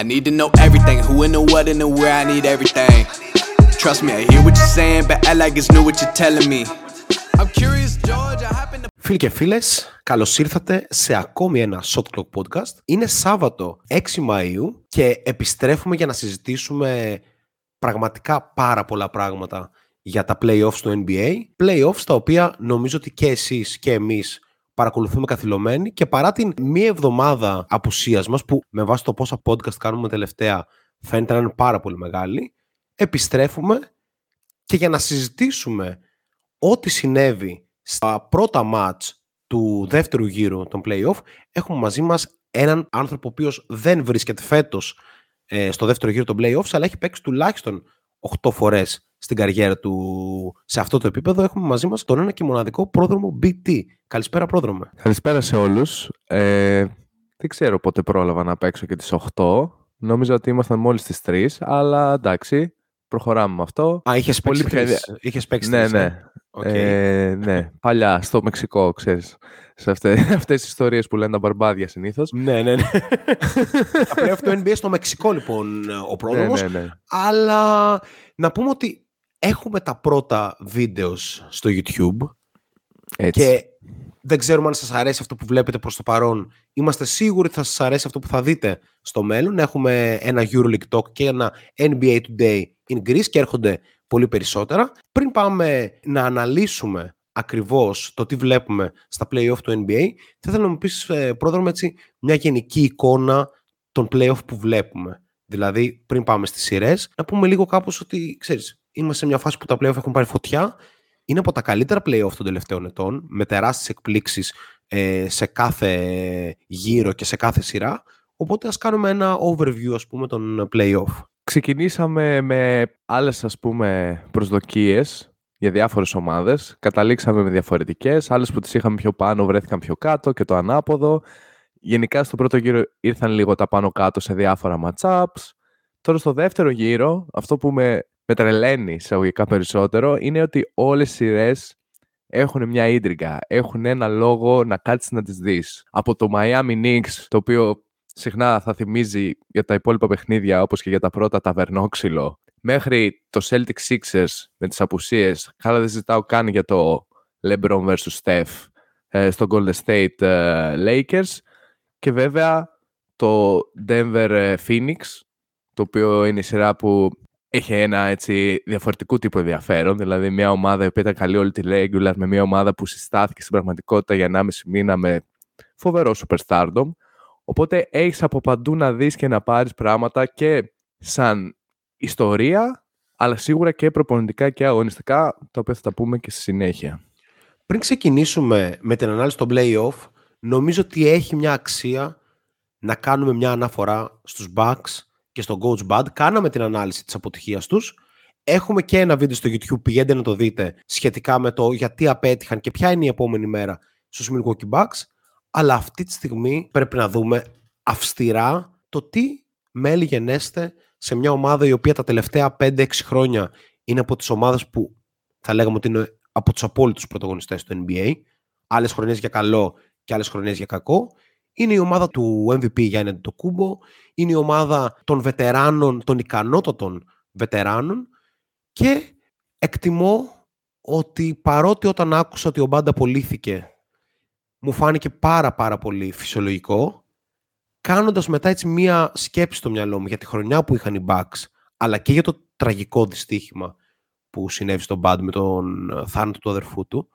I need to know everything, who and the what and the where, I need everything. Trust me, I hear what you're saying, but I like it's new what you're telling me. I'm curious, George, I happen to... Φίλοι και φίλες, καλώς ήρθατε σε ακόμη ένα Shot Clock Podcast. Είναι Σάββατο 6 Μαΐου και επιστρέφουμε για να συζητήσουμε πραγματικά πάρα πολλά πράγματα για τα playoffs του NBA. Playoffs τα οποία νομίζω ότι και εσείς και εμείς παρακολουθούμε καθυλωμένοι και παρά την μία εβδομάδα απουσίας μας που με βάση το πόσα podcast κάνουμε τελευταία φαίνεται να είναι πάρα πολύ μεγάλη, επιστρέφουμε και για να συζητήσουμε ό,τι συνέβη στα πρώτα μάτς του δεύτερου γύρου των playoff έχουμε μαζί μας έναν άνθρωπο ο οποίος δεν βρίσκεται φέτος ε, στο δεύτερο γύρο των playoffs αλλά έχει παίξει τουλάχιστον 8 φορές στην καριέρα του σε αυτό το επίπεδο έχουμε μαζί μας τον ένα και μοναδικό πρόδρομο BT. Καλησπέρα πρόδρομο. Καλησπέρα σε όλους. Ε, δεν ξέρω πότε πρόλαβα να παίξω και τις 8. Νόμιζα ότι ήμασταν μόλις τις 3, αλλά εντάξει, προχωράμε με αυτό. Α, είχες παίξει, Πολύ τρεις. είχες παίξει Ναι, τρεις, ε; ναι. Οκ. Ε, ναι, παλιά, στο Μεξικό, ξέρεις. Σε αυτές, αυτές τις ιστορίες που λένε τα μπαρμπάδια συνήθως. Ναι, ναι, ναι. Τα playoff του NBA στο Μεξικό λοιπόν ο ναι, πρόδρομος. ναι, ναι. Αλλά να πούμε ότι έχουμε τα πρώτα videos στο YouTube Έτσι. και δεν ξέρουμε αν σας αρέσει αυτό που βλέπετε προς το παρόν. Είμαστε σίγουροι ότι θα σας αρέσει αυτό που θα δείτε στο μέλλον. Έχουμε ένα EuroLeague Talk και ένα NBA Today in Greece και έρχονται πολύ περισσότερα. Πριν πάμε να αναλύσουμε ακριβώς το τι βλέπουμε στα play-off του NBA, θα ήθελα να μου πεις, ε, πρόδρομο, έτσι, μια γενική εικόνα των play-off που βλέπουμε. Δηλαδή, πριν πάμε στις σειρές, να πούμε λίγο κάπως ότι, ξέρεις, είμαστε σε μια φάση που τα play-off έχουν πάρει φωτιά. Είναι από τα καλύτερα play-off των τελευταίων ετών, με τεράστιες εκπλήξεις ε, σε κάθε γύρο και σε κάθε σειρά. Οπότε ας κάνουμε ένα overview, ας πούμε, των play-off. Ξεκινήσαμε με άλλες ας πούμε προσδοκίες για διάφορες ομάδες. Καταλήξαμε με διαφορετικές. Άλλες που τις είχαμε πιο πάνω βρέθηκαν πιο κάτω και το ανάποδο. Γενικά στο πρώτο γύρο ήρθαν λίγο τα πάνω κάτω σε διάφορα matchups. Τώρα στο δεύτερο γύρο, αυτό που με, με τρελαίνει εισαγωγικά περισσότερο είναι ότι όλες οι σειρές έχουν μια ίντριγκα. Έχουν ένα λόγο να κάτσεις να τις δεις. Από το Miami Knicks, το οποίο συχνά θα θυμίζει για τα υπόλοιπα παιχνίδια όπως και για τα πρώτα ταβερνόξυλο μέχρι το Celtic Sixers με τις απουσίες καλά δεν ζητάω καν για το LeBron vs. Steph ε, στο Golden State ε, Lakers και βέβαια το Denver ε, Phoenix το οποίο είναι η σειρά που έχει ένα έτσι διαφορετικού τύπου ενδιαφέρον δηλαδή μια ομάδα η οποία ήταν καλή όλη τη regular με μια ομάδα που συστάθηκε στην πραγματικότητα για 1,5 μήνα με φοβερό superstardom Οπότε έχεις από παντού να δεις και να πάρεις πράγματα και σαν ιστορία, αλλά σίγουρα και προπονητικά και αγωνιστικά, τα οποία θα τα πούμε και στη συνέχεια. Πριν ξεκινήσουμε με την ανάλυση των play-off, νομίζω ότι έχει μια αξία να κάνουμε μια αναφορά στους Bucks και στον Coach Bud. Κάναμε την ανάλυση της αποτυχίας τους. Έχουμε και ένα βίντεο στο YouTube, πηγαίνετε να το δείτε, σχετικά με το γιατί απέτυχαν και ποια είναι η επόμενη μέρα στους Milwaukee Bucks. Αλλά αυτή τη στιγμή πρέπει να δούμε αυστηρά το τι μέλη γενέστε σε μια ομάδα η οποία τα τελευταία 5-6 χρόνια είναι από τις ομάδες που θα λέγαμε ότι είναι από τους απόλυτους πρωταγωνιστές του NBA. Άλλες χρονιές για καλό και άλλες χρονιές για κακό. Είναι η ομάδα του MVP Γιάννη Αντιτοκούμπο. Είναι η ομάδα των βετεράνων, των ικανότατων βετεράνων. Και εκτιμώ ότι παρότι όταν άκουσα ότι ο Μπάντα απολύθηκε μου φάνηκε πάρα πάρα πολύ φυσιολογικό κάνοντας μετά έτσι μία σκέψη στο μυαλό μου για τη χρονιά που είχαν οι Bucks αλλά και για το τραγικό δυστύχημα που συνέβη στον Bad με τον ε, θάνατο του αδερφού του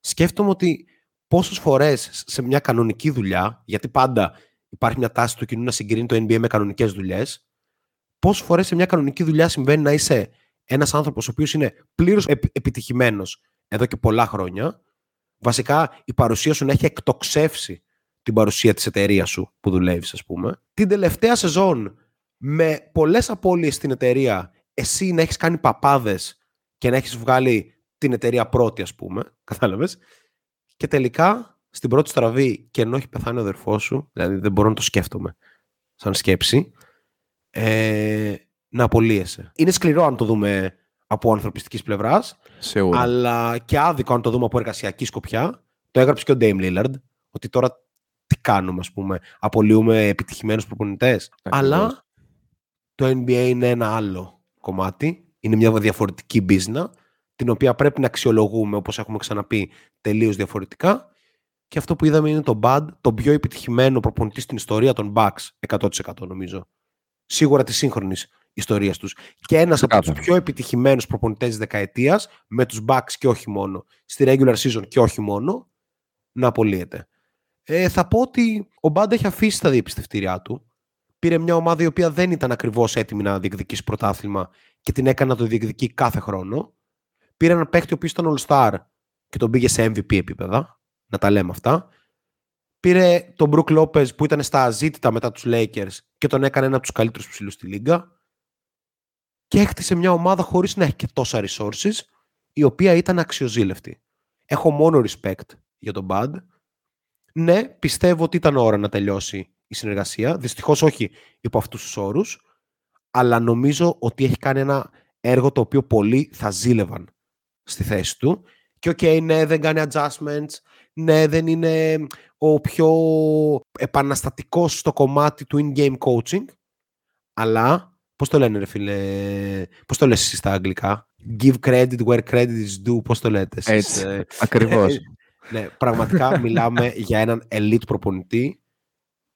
σκέφτομαι ότι πόσες φορές σε μια κανονική δουλειά γιατί πάντα υπάρχει μια τάση του κοινού να συγκρίνει το NBA με κανονικές δουλειές πόσες φορές σε μια κανονική δουλειά συμβαίνει να είσαι ένας άνθρωπος ο οποίος είναι πλήρως επ- επιτυχημένος εδώ και πολλά χρόνια βασικά η παρουσία σου να έχει εκτοξεύσει την παρουσία της εταιρείας σου που δουλεύεις ας πούμε. Την τελευταία σεζόν με πολλές απώλειες στην εταιρεία εσύ να έχεις κάνει παπάδες και να έχεις βγάλει την εταιρεία πρώτη ας πούμε, κατάλαβες. Και τελικά στην πρώτη στραβή και ενώ έχει πεθάνει ο αδερφός σου, δηλαδή δεν μπορώ να το σκέφτομαι σαν σκέψη, ε, να απολύεσαι. Είναι σκληρό αν το δούμε από ανθρωπιστικής πλευράς, Σίγουρα. αλλά και άδικο αν το δούμε από εργασιακή σκοπιά. Το έγραψε και ο Dame Lillard, ότι τώρα τι κάνουμε, ας πούμε, απολύουμε επιτυχημένους προπονητές. Ακριβώς. Αλλά Το NBA είναι ένα άλλο κομμάτι. Είναι μια διαφορετική business, την οποία πρέπει να αξιολογούμε, όπως έχουμε ξαναπεί, τελείως διαφορετικά. Και αυτό που είδαμε είναι το Bad, το πιο επιτυχημένο προπονητή στην ιστορία των Bucks, 100% νομίζω. Σίγουρα της σύγχρονης ιστορίας τους. Και ένας από τους πιο επιτυχημένους προπονητές της δεκαετίας, με τους Bucks και όχι μόνο, στη regular season και όχι μόνο, να απολύεται. Ε, θα πω ότι ο Μπάντα έχει αφήσει τα διεπιστευτήριά του. Πήρε μια ομάδα η οποία δεν ήταν ακριβώς έτοιμη να διεκδικήσει πρωτάθλημα και την έκανε να το διεκδικεί κάθε χρόνο. Πήρε έναν παίχτη ο οποίος ήταν All-Star και τον πήγε σε MVP επίπεδα. Να τα λέμε αυτά. Πήρε τον Μπρουκ Λόπε που ήταν στα αζήτητα μετά τους Lakers και τον έκανε ένα από τους καλύτερους ψηλούς στη Λίγκα. Και έκτισε μια ομάδα χωρίς να έχει και τόσα resources, η οποία ήταν αξιοζήλευτη. Έχω μόνο respect για τον Bud. Ναι, πιστεύω ότι ήταν ώρα να τελειώσει η συνεργασία. Δυστυχώς όχι υπό αυτούς τους όρους. Αλλά νομίζω ότι έχει κάνει ένα έργο το οποίο πολλοί θα ζήλευαν στη θέση του. Και OK, okay, ναι, δεν κάνει adjustments. Ναι, δεν είναι ο πιο επαναστατικός στο κομμάτι του in-game coaching. Αλλά, πώς το λένε ρε φίλε, πώς το λες εσύ στα αγγλικά; Give credit where credit is due, πώς το λέτε εσείς. Έτσι, ε, ακριβώς. ναι, πραγματικά μιλάμε για έναν elite προπονητή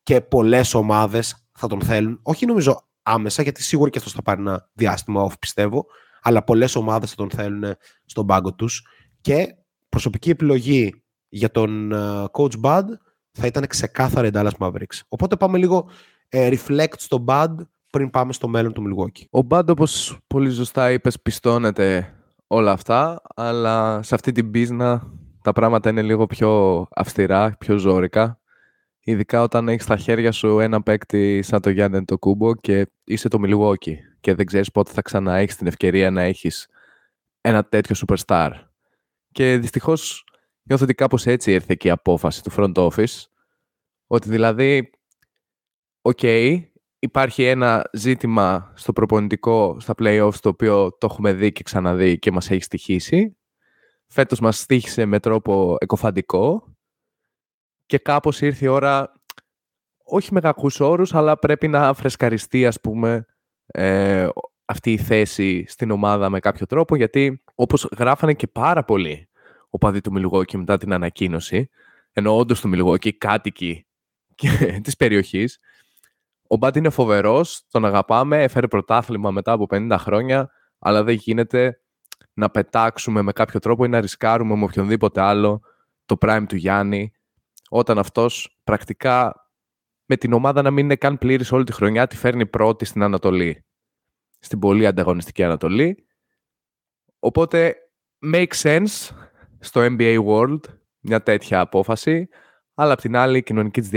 και πολλές ομάδες θα τον θέλουν. Όχι νομίζω άμεσα, γιατί σίγουρα και αυτό θα πάρει ένα διάστημα off, πιστεύω, αλλά πολλές ομάδες θα τον θέλουν στον πάγκο τους και προσωπική επιλογή για τον uh, Coach Bud θα ήταν ξεκάθαρα η Dallas Mavericks. Οπότε πάμε λίγο ε, reflect στο Bud πριν πάμε στο μέλλον του Milwaukee. Ο Bud, όπως πολύ σωστά είπες, πιστώνεται όλα αυτά, αλλά σε αυτή την πίσνα τα πράγματα είναι λίγο πιο αυστηρά, πιο ζώρικα. Ειδικά όταν έχεις στα χέρια σου ένα παίκτη σαν το Γιάννη το Κούμπο και είσαι το Milwaukee και δεν ξέρεις πότε θα ξανά έχεις την ευκαιρία να έχεις ένα τέτοιο superstar. Και δυστυχώς νιώθω ότι κάπως έτσι ήρθε και η απόφαση του front office, ότι δηλαδή, οκ, υπάρχει ένα ζήτημα στο προπονητικό, στα playoffs, το οποίο το έχουμε δει και ξαναδεί και μας έχει στοιχίσει. Φέτος μας στοίχισε με τρόπο εκκωφαντικό και κάπως ήρθε η ώρα, όχι με κακούς όρους, αλλά πρέπει να φρεσκαριστεί, ας πούμε, ε, αυτή η θέση στην ομάδα με κάποιο τρόπο, γιατί όπως γράφανε και πάρα πολύ οπαδοί του Μιλγόκη μετά την ανακοίνωση, ενώ όντως του Μιλγόκη κάτοικοι της περιοχής. Ο Μπάντ είναι φοβερός, τον αγαπάμε, έφερε πρωτάθλημα μετά από 50 χρόνια, αλλά δεν γίνεται να πετάξουμε με κάποιο τρόπο ή να ρισκάρουμε με οποιονδήποτε άλλο το prime του Γιάννη, όταν αυτός πρακτικά με την ομάδα να μην είναι καν πλήρης όλη τη χρονιά, τη φέρνει πρώτη στην Ανατολή. Στην πολύ ανταγωνιστική Ανατολή. Οπότε, make sense στο NBA World μια τέτοια απόφαση, αλλά απ' την άλλη η κοινωνική της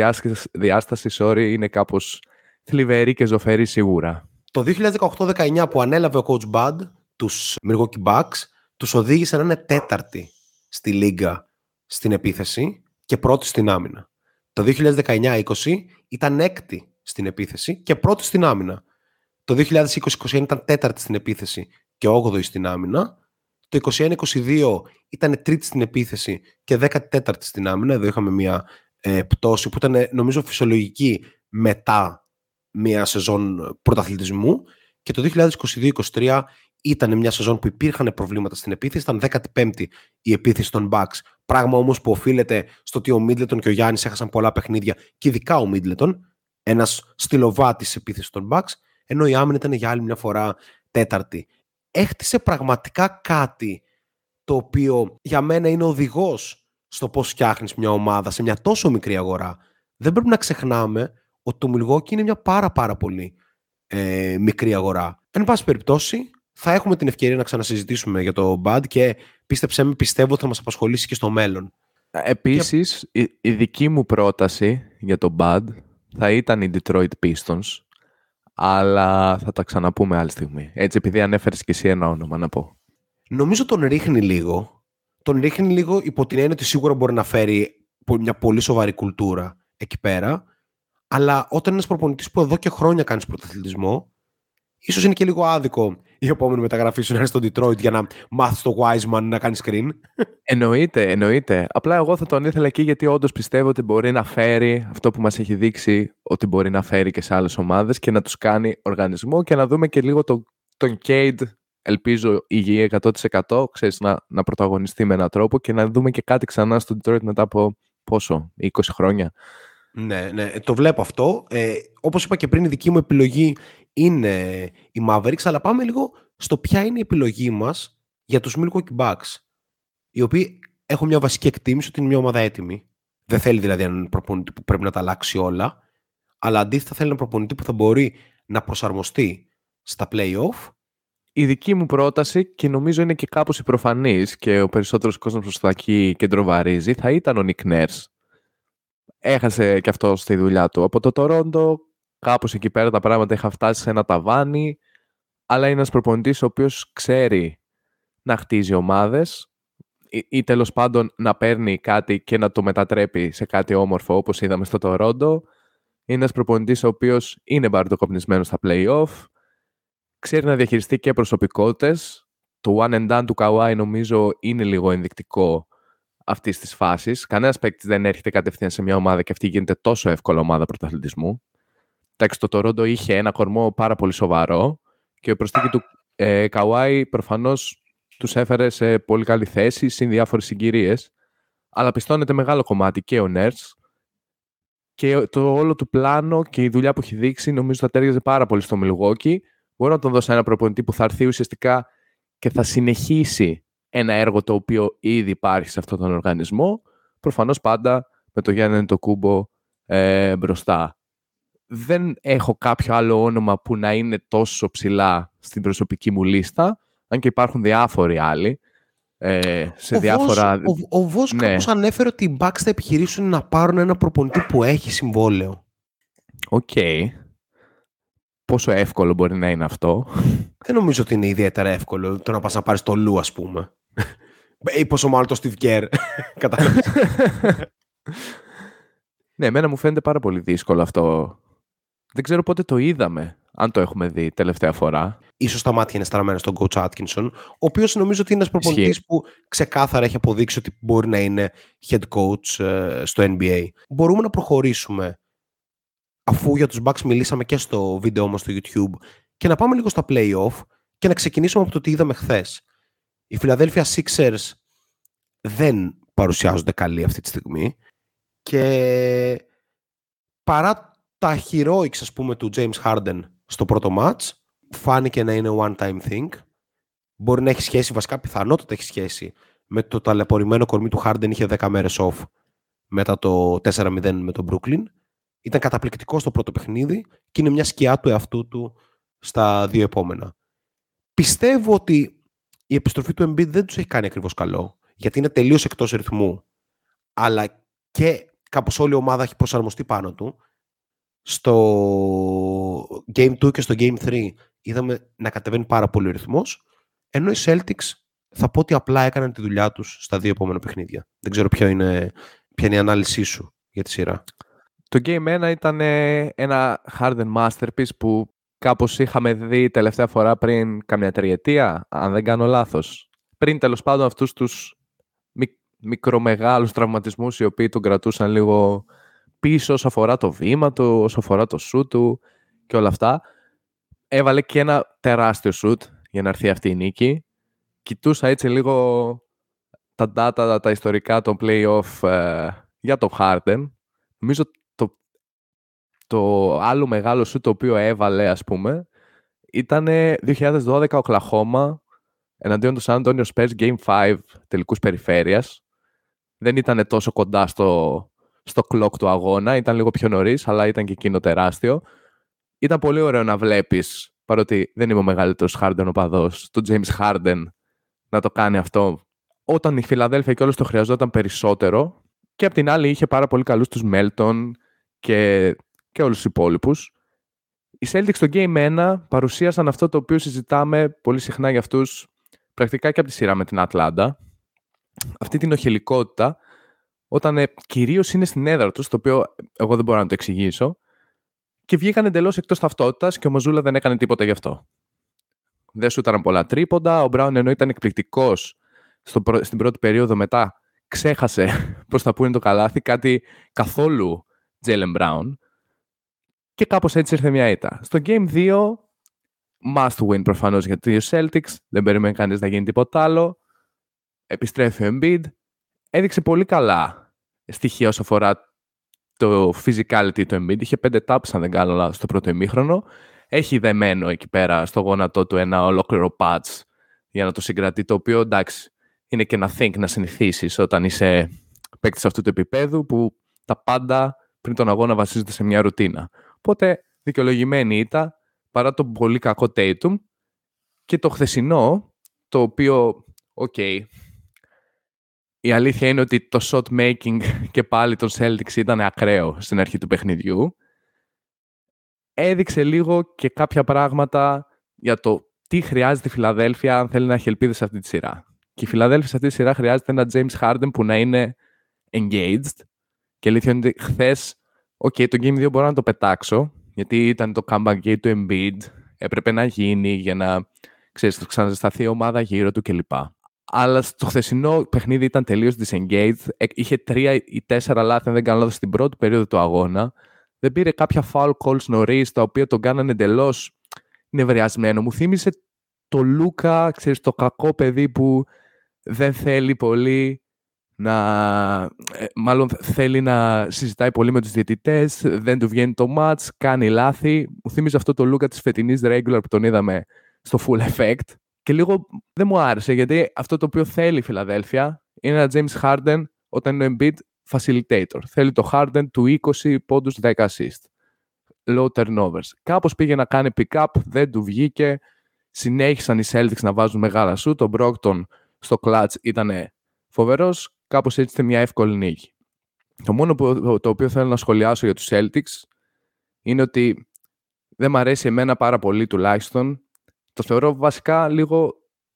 διάσταση, sorry, είναι κάπως θλιβερή και ζωφερή σίγουρα. Το 2018-19 που ανέλαβε ο Coach Bud τους Milwaukee Bucks, τους οδήγησε να είναι τέταρτη στη λίγα στην επίθεση και πρώτη στην άμυνα. Το 2019-20 ήταν έκτη στην επίθεση και πρώτη στην άμυνα. Το 2020-21 ήταν τέταρτη στην επίθεση και όγδοη στην άμυνα. Το 21-22 ήταν τρίτη στην επίθεση και 14η στην άμυνα. Εδώ είχαμε μια ε, πτώση που ήταν νομίζω φυσιολογική μετά μια σεζόν πρωταθλητισμού. Και το 2022-23 ήταν μια σεζόν που υπήρχαν προβλήματα στην επίθεση. Ήταν 15η η επίθεση των Bucks. Πράγμα όμως που οφείλεται στο ότι ο Μίτλετον και ο Γιάννης έχασαν πολλά παιχνίδια και ειδικά ο Μίτλετον, ένας στυλοβάτης επίθεσης των Bucks, ενώ η άμυνα ήταν για άλλη μια φορά τέταρτη έχτισε πραγματικά κάτι το οποίο για μένα είναι οδηγός στο πώς φτιάχνεις μια ομάδα σε μια τόσο μικρή αγορά. Δεν πρέπει να ξεχνάμε ότι το Milwaukee είναι μια πάρα πάρα πολύ ε, μικρή αγορά. Εν πάση περιπτώσει, θα έχουμε την ευκαιρία να ξανασυζητήσουμε για το BAD και πίστεψέ με, πιστεύω ότι θα μας απασχολήσει και στο μέλλον. Επίσης, η, δική μου πρόταση για το BAD θα ήταν οι Detroit Pistons αλλά θα τα ξαναπούμε άλλη στιγμή. Έτσι, επειδή ανέφερες και εσύ ένα όνομα, να πω. Νομίζω τον ρίχνει λίγο. Τον ρίχνει λίγο υπό την έννοια ότι σίγουρα μπορεί να φέρει μια πολύ σοβαρή κουλτούρα εκεί πέρα. Αλλά όταν είναι ένας προπονητής που εδώ και χρόνια κάνει πρωταθλητισμό, ίσως είναι και λίγο άδικο η επόμενη μεταγραφή σου να είναι στο Detroit για να μάθεις το Wiseman να κάνεις screen. Εννοείται, εννοείται. Απλά εγώ θα τον ήθελα εκεί γιατί όντως πιστεύω ότι μπορεί να φέρει αυτό που μας έχει δείξει ότι μπορεί να φέρει και σε άλλες ομάδες και να τους κάνει οργανισμό και να δούμε και λίγο το, τον Cade, ελπίζω υγιή 100% ξέρεις, να, να πρωταγωνιστεί με έναν τρόπο και να δούμε και κάτι ξανά στο Detroit μετά από πόσο, 20 χρόνια. Ναι, ναι, το βλέπω αυτό. Ε, όπως είπα και πριν, η δική μου επιλογή είναι η Mavericks, αλλά πάμε λίγο στο ποια είναι η επιλογή μας για τους Milwaukee Bucks, οι οποίοι έχουν μια βασική εκτίμηση ότι είναι μια ομάδα έτοιμη. Δεν θέλει δηλαδή έναν προπονητή που πρέπει να τα αλλάξει όλα, αλλά αντίθετα θέλει έναν προπονητή που θα μπορεί να προσαρμοστεί στα play-off. Η δική μου πρόταση, και νομίζω είναι και κάπως η προφανής και ο περισσότερος κόσμος προς τα εκεί κεντροβαρίζει, θα ήταν ο Nick Nurse. Έχασε και αυτό στη δουλειά του από το Τορόντο, κάπως εκεί πέρα τα πράγματα είχαν φτάσει σε ένα ταβάνι, αλλά είναι ένας προπονητής ο οποίος ξέρει να χτίζει ομάδες, ή, ή τέλος πάντων να παίρνει κάτι και να το μετατρέπει σε κάτι όμορφο όπως είδαμε στο Τορόντο. Είναι ένας προπονητής ο οποίος είναι μπαρτοκοπνισμένος στα play-off, ξέρει να διαχειριστεί και προσωπικότητες. Το one and done του Kawhi νομίζω είναι λίγο ενδεικτικό αυτής της φάσης. Κανένας παίκτης δεν έρχεται κατευθείαν σε μια ομάδα και αυτή γίνεται τόσο εύκολα ομάδα πρωταθλητισμού. Εντάξει, το Τορόντο είχε ένα κορμό πάρα πολύ σοβαρό και η προστίκη του ε, Kawhi προφανώς τους έφερε σε πολύ καλή θέση, συν διάφορες συγκυρίες. Αλλά πιστώνεται μεγάλο κομμάτι και ο Νέρτς και το όλο του πλάνο και η δουλειά που έχει δείξει νομίζω θα τέριαζε πάρα πολύ στο Milwaukee. Μπορώ να τον δώσω ένα προπονητή που θα έρθει ουσιαστικά και θα συνεχίσει ένα έργο το οποίο ήδη υπάρχει σε αυτόν τον οργανισμό. Προφανώς πάντα με το Γιάννη Αντετοκούμπο ε, μπροστά. Δεν έχω κάποιο άλλο όνομα που να είναι τόσο ψηλά στην προσωπική μου λίστα αν και υπάρχουν διάφοροι άλλοι. Ε, σε ο διάφορα... Woj, ο, ο Woj ναι. κάπως ανέφερε ότι οι Bucks θα επιχειρήσουν να πάρουν ένα προπονητή που έχει συμβόλαιο. OK. Okay. Πόσο εύκολο μπορεί να είναι αυτό; Δεν νομίζω ότι είναι ιδιαίτερα εύκολο το να πας να πάρεις το Lue, ας πούμε. Ή πόσο μάλλον το Steve Kerr. ναι, εμένα μου φαίνεται πάρα πολύ δύσκολο αυτό. Δεν ξέρω πότε το είδαμε, αν το έχουμε δει τελευταία φορά ίσως τα μάτια είναι στραμμένα στον coach Atkinson, ο οποίος νομίζω ότι είναι ένας προπονητής που ξεκάθαρα έχει αποδείξει ότι μπορεί να είναι head coach ε, στο NBA. Μπορούμε να προχωρήσουμε, αφού για τους Bucks μιλήσαμε και στο βίντεο μας στο YouTube, και να πάμε λίγο στα play-off και να ξεκινήσουμε από το τι είδαμε χθες. Οι Philadelphia Sixers δεν παρουσιάζονται καλή αυτή τη στιγμή και παρά τα heroics ας πούμε του James Harden στο πρώτο match φάνηκε να είναι one-time thing. Μπορεί να έχει σχέση, βασικά πιθανότατα έχει σχέση με το ταλαιπωρημένο κορμί του Harden είχε 10 μέρες off μετά το 4-0 με τον Brooklyn. Ήταν καταπληκτικός στο πρώτο παιχνίδι και είναι μια σκιά του εαυτού του στα δύο επόμενα. Πιστεύω ότι η επιστροφή του Embiid δεν τους έχει κάνει ακριβώς καλό, γιατί είναι τελείως εκτός ρυθμού, αλλά και κάπως όλη η ομάδα έχει προσαρμοστεί πάνω του. Στο Game 2 και στο Game 3 είδαμε να κατεβαίνει πάρα πολύ ο ρυθμός, ενώ οι Celtics θα πω ότι απλά έκαναν τη δουλειά τους στα δύο επόμενα παιχνίδια. Δεν ξέρω ποια είναι, ποια είναι η ανάλυσή σου για τη σειρά. Το Game 1 ήταν ένα Harden Masterpiece που κάπως είχαμε δει τελευταία φορά πριν καμιά τριετία, αν δεν κάνω λάθος. Πριν τέλος πάντων αυτούς τους μικρομεγάλους τραυματισμούς οι οποίοι τον κρατούσαν λίγο πίσω όσο αφορά το βήμα του, όσο αφορά το σου του και όλα αυτά έβαλε και ένα τεράστιο σουτ για να έρθει αυτή η νίκη. Κοιτούσα έτσι λίγο τα data, τα ιστορικά των play-off ε, για το Harden. Νομίζω το, το άλλο μεγάλο σουτ το οποίο έβαλε, ας πούμε, ήταν 2012 Οκλαχώμα εναντίον του San Antonio Spurs Game 5 τελικούς περιφέρειας. Δεν ήταν τόσο κοντά στο, στο clock του αγώνα, ήταν λίγο πιο νωρίς, αλλά ήταν και εκείνο τεράστιο ήταν πολύ ωραίο να βλέπεις, παρότι δεν είμαι ο μεγαλύτερος Harden οπαδός, του James Harden να το κάνει αυτό. Όταν η Φιλαδέλφια κιόλας το χρειαζόταν περισσότερο, και απ' την άλλη είχε πάρα πολύ καλούς τους Melton και, και όλους τους υπόλοιπους. Οι Celtics στο Game 1 παρουσίασαν αυτό το οποίο συζητάμε πολύ συχνά για αυτούς πρακτικά και από τη σειρά με την Ατλάντα. Αυτή την νωχελικότητα, όταν ε, κυρίως είναι στην έδρα τους, το οποίο εγώ δεν μπορώ να το εξηγήσω, και βγήκαν εντελώς εκτός ταυτότητας και ο Mazzulla δεν έκανε τίποτα γι' αυτό. Δεν σου ήταν πολλά τρίποντα. Ο Μπράουν ενώ ήταν εκπληκτικός στην πρώτη περίοδο μετά, ξέχασε πώς θα πούνε το καλάθι, κάτι καθόλου Τζέλεν Μπράουν. Και κάπως έτσι ήρθε μια ήττα. Στο Game 2, must win προφανώς για τους Celtics. Δεν περιμένει κανείς να γίνει τίποτα άλλο. Επιστρέφει ο Embiid. Έδειξε πολύ καλά στοιχεία όσο αφορά το physicality του Embiid. Είχε πέντε taps, αν δεν κάνω λάθος, στο πρώτο ημίχρονο. Έχει δεμένο εκεί πέρα στο γόνατό του ένα ολόκληρο patch για να το συγκρατεί, το οποίο εντάξει, είναι και ένα thing να συνηθίσεις όταν είσαι παίκτης αυτού του επίπεδου που τα πάντα πριν τον αγώνα βασίζονται σε μια ρουτίνα. Οπότε δικαιολογημένη ήταν παρά το πολύ κακό Tatum και το χθεσινό, το οποίο, οκ, η αλήθεια είναι ότι το shot making και πάλι των Celtics ήταν ακραίο στην αρχή του παιχνιδιού. Έδειξε λίγο και κάποια πράγματα για το τι χρειάζεται η Φιλαδέλφια αν θέλει να έχει ελπίδες σε αυτή τη σειρά. Και η Φιλαδέλφια σε αυτή τη σειρά χρειάζεται ένα James Harden που να είναι engaged. Και αλήθεια είναι ότι χθες, OK, το Game 2 μπορώ να το πετάξω, γιατί ήταν το comeback game του Embiid, έπρεπε να γίνει για να ξέρεις, ξαναζεσταθεί η ομάδα γύρω του κλπ. Αλλά στο χθεσινό παιχνίδι ήταν τελείως disengaged. Ε, είχε τρία ή τέσσερα λάθη, αν δεν κάνω λάθος, στην πρώτη περίοδο του αγώνα. Δεν πήρε κάποια foul calls νωρίς, τα οποία τον κάνανε εντελώς νευριασμένο. Μου θύμισε το Λούκα, ξέρεις, το κακό παιδί που δεν θέλει πολύ να... Ε, μάλλον θέλει να συζητάει πολύ με τους διαιτητές, δεν του βγαίνει το match, κάνει λάθη. Μου θύμισε αυτό το Λούκα της φετινής regular που τον είδαμε στο full effect. Και λίγο δεν μου άρεσε, γιατί αυτό το οποίο θέλει η Φιλαδέλφια είναι ένα James Harden όταν είναι ο Embiid facilitator. Θέλει το Harden του 20 πόντους 10 assist low turnovers. Κάπως πήγε να κάνει pick-up, δεν του βγήκε. Συνέχισαν οι Celtics να βάζουν μεγάλα σου. Το Brockton στο clutch ήταν φοβερός. Κάπως έτσι ήταν μια εύκολη νίκη. Το μόνο που, το οποίο θέλω να σχολιάσω για τους Celtics είναι ότι δεν μ' αρέσει εμένα πάρα πολύ τουλάχιστον. Το θεωρώ βασικά λίγο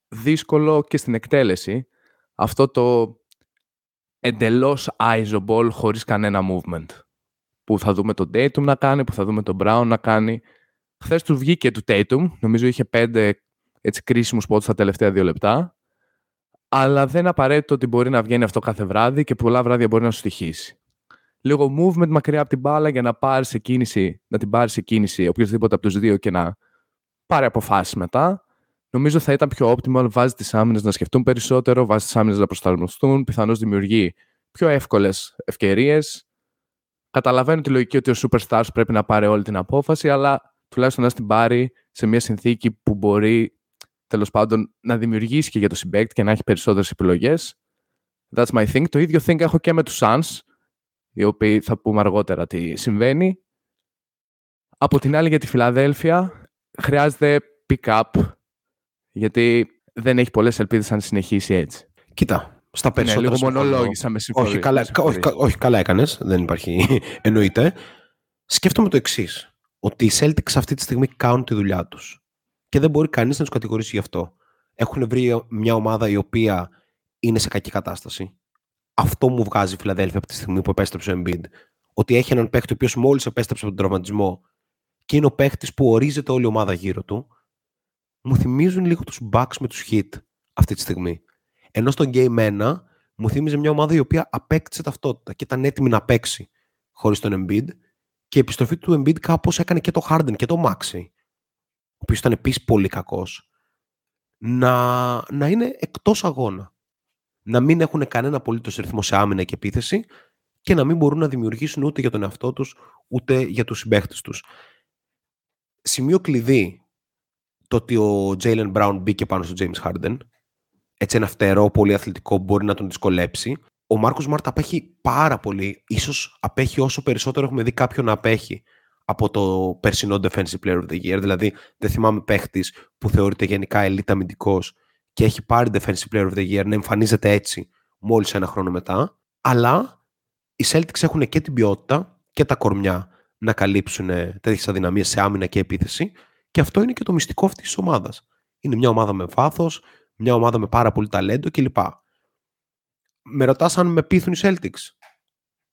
δύσκολο και στην εκτέλεση. Αυτό το εντελώς iso ball χωρίς κανένα movement που θα δούμε τον Tatum να κάνει, που θα δούμε τον Brown να κάνει. Χθες του βγήκε του Tatum, νομίζω είχε πέντε έτσι, κρίσιμους πόντους στα τελευταία δύο λεπτά, αλλά δεν απαραίτητο ότι μπορεί να βγαίνει αυτό κάθε βράδυ και πολλά βράδια μπορεί να σου στοιχήσει. Λίγο movement μακριά από την μπάλα για να πάρεις σε κίνηση, να την πάρεις σε κίνηση οποιοδήποτε από τους δύο και να πάρει αποφάσεις μετά. Νομίζω θα ήταν πιο optimal, βάζει τις άμυνες να σκεφτούν περισσότερο, βάζει τις άμυνες να προσαρμοστούν, πιθανώς δημιουργεί πιο εύκολες ευκαιρίες Καταλαβαίνω τη λογική ότι ο Superstars πρέπει να πάρει όλη την απόφαση, αλλά τουλάχιστον να την πάρει σε μια συνθήκη που μπορεί τέλος πάντων να δημιουργήσει και για το συμπέκτη και να έχει περισσότερες επιλογές. That's my thing. Το ίδιο thing έχω και με τους Suns, οι οποίοι θα πούμε αργότερα τι συμβαίνει. Από την άλλη για τη Φιλαδέλφια χρειάζεται pick-up, γιατί δεν έχει πολλές ελπίδες αν συνεχίσει έτσι. Κοίτα, στα ναι, περισσότερα. Ναι, λίγο μονολόγησα, με όχι, καλά, όχι, όχι, καλά έκανες, δεν υπάρχει, εννοείται. Σκέφτομαι το εξής. Ότι οι Celtics αυτή τη στιγμή κάνουν τη δουλειά τους. Και δεν μπορεί κανείς να τους κατηγορήσει γι' αυτό. Έχουν βρει μια ομάδα η οποία είναι σε κακή κατάσταση. Αυτό μου βγάζει η Φιλαδέλφια από τη στιγμή που επέστρεψε ο Embiid. Ότι έχει έναν παίχτη ο οποίος μόλις επέστρεψε από τον τραυματισμό και είναι ο παίχτης που ορίζεται όλη η ομάδα γύρω του. Μου θυμίζουν λίγο τους Bucks με τους Hit αυτή τη στιγμή. Ενώ στο Game 1 μου θύμιζε μια ομάδα η οποία απέκτησε ταυτότητα και ήταν έτοιμη να παίξει χωρίς τον Embiid. Και η επιστροφή του Embiid κάπως έκανε και το Harden και το Maxi, ο οποίος ήταν επίσης πολύ κακός, να, να είναι εκτός αγώνα. Να μην έχουν κανένα απολύτως ρυθμό σε άμυνα και επίθεση και να μην μπορούν να δημιουργήσουν ούτε για τον εαυτό τους ούτε για τους συμπαίχτες τους. Σημείο κλειδί το ότι ο Jalen Brown μπήκε πάνω στο James Harden έτσι ένα φτερό πολύ αθλητικό μπορεί να τον δυσκολέψει. Ο Μάρκος Μάρτα απέχει πάρα πολύ. Ίσως απέχει όσο περισσότερο έχουμε δει κάποιον να απέχει από το περσινό Defensive Player of the Year. Δηλαδή, δεν θυμάμαι παίχτης που θεωρείται γενικά elite αμυντικός και έχει πάρει Defensive Player of the Year να εμφανίζεται έτσι μόλις ένα χρόνο μετά. Αλλά οι Celtics έχουν και την ποιότητα και τα κορμιά να καλύψουν τέτοιες αδυναμίες σε άμυνα και επίθεση. Και αυτό είναι και το μυστικό αυτής της ομάδας. Είναι μια ομάδα με βάθος, μια ομάδα με πάρα πολύ ταλέντο κλπ. Με ρωτάς αν με πείθουν οι Celtics;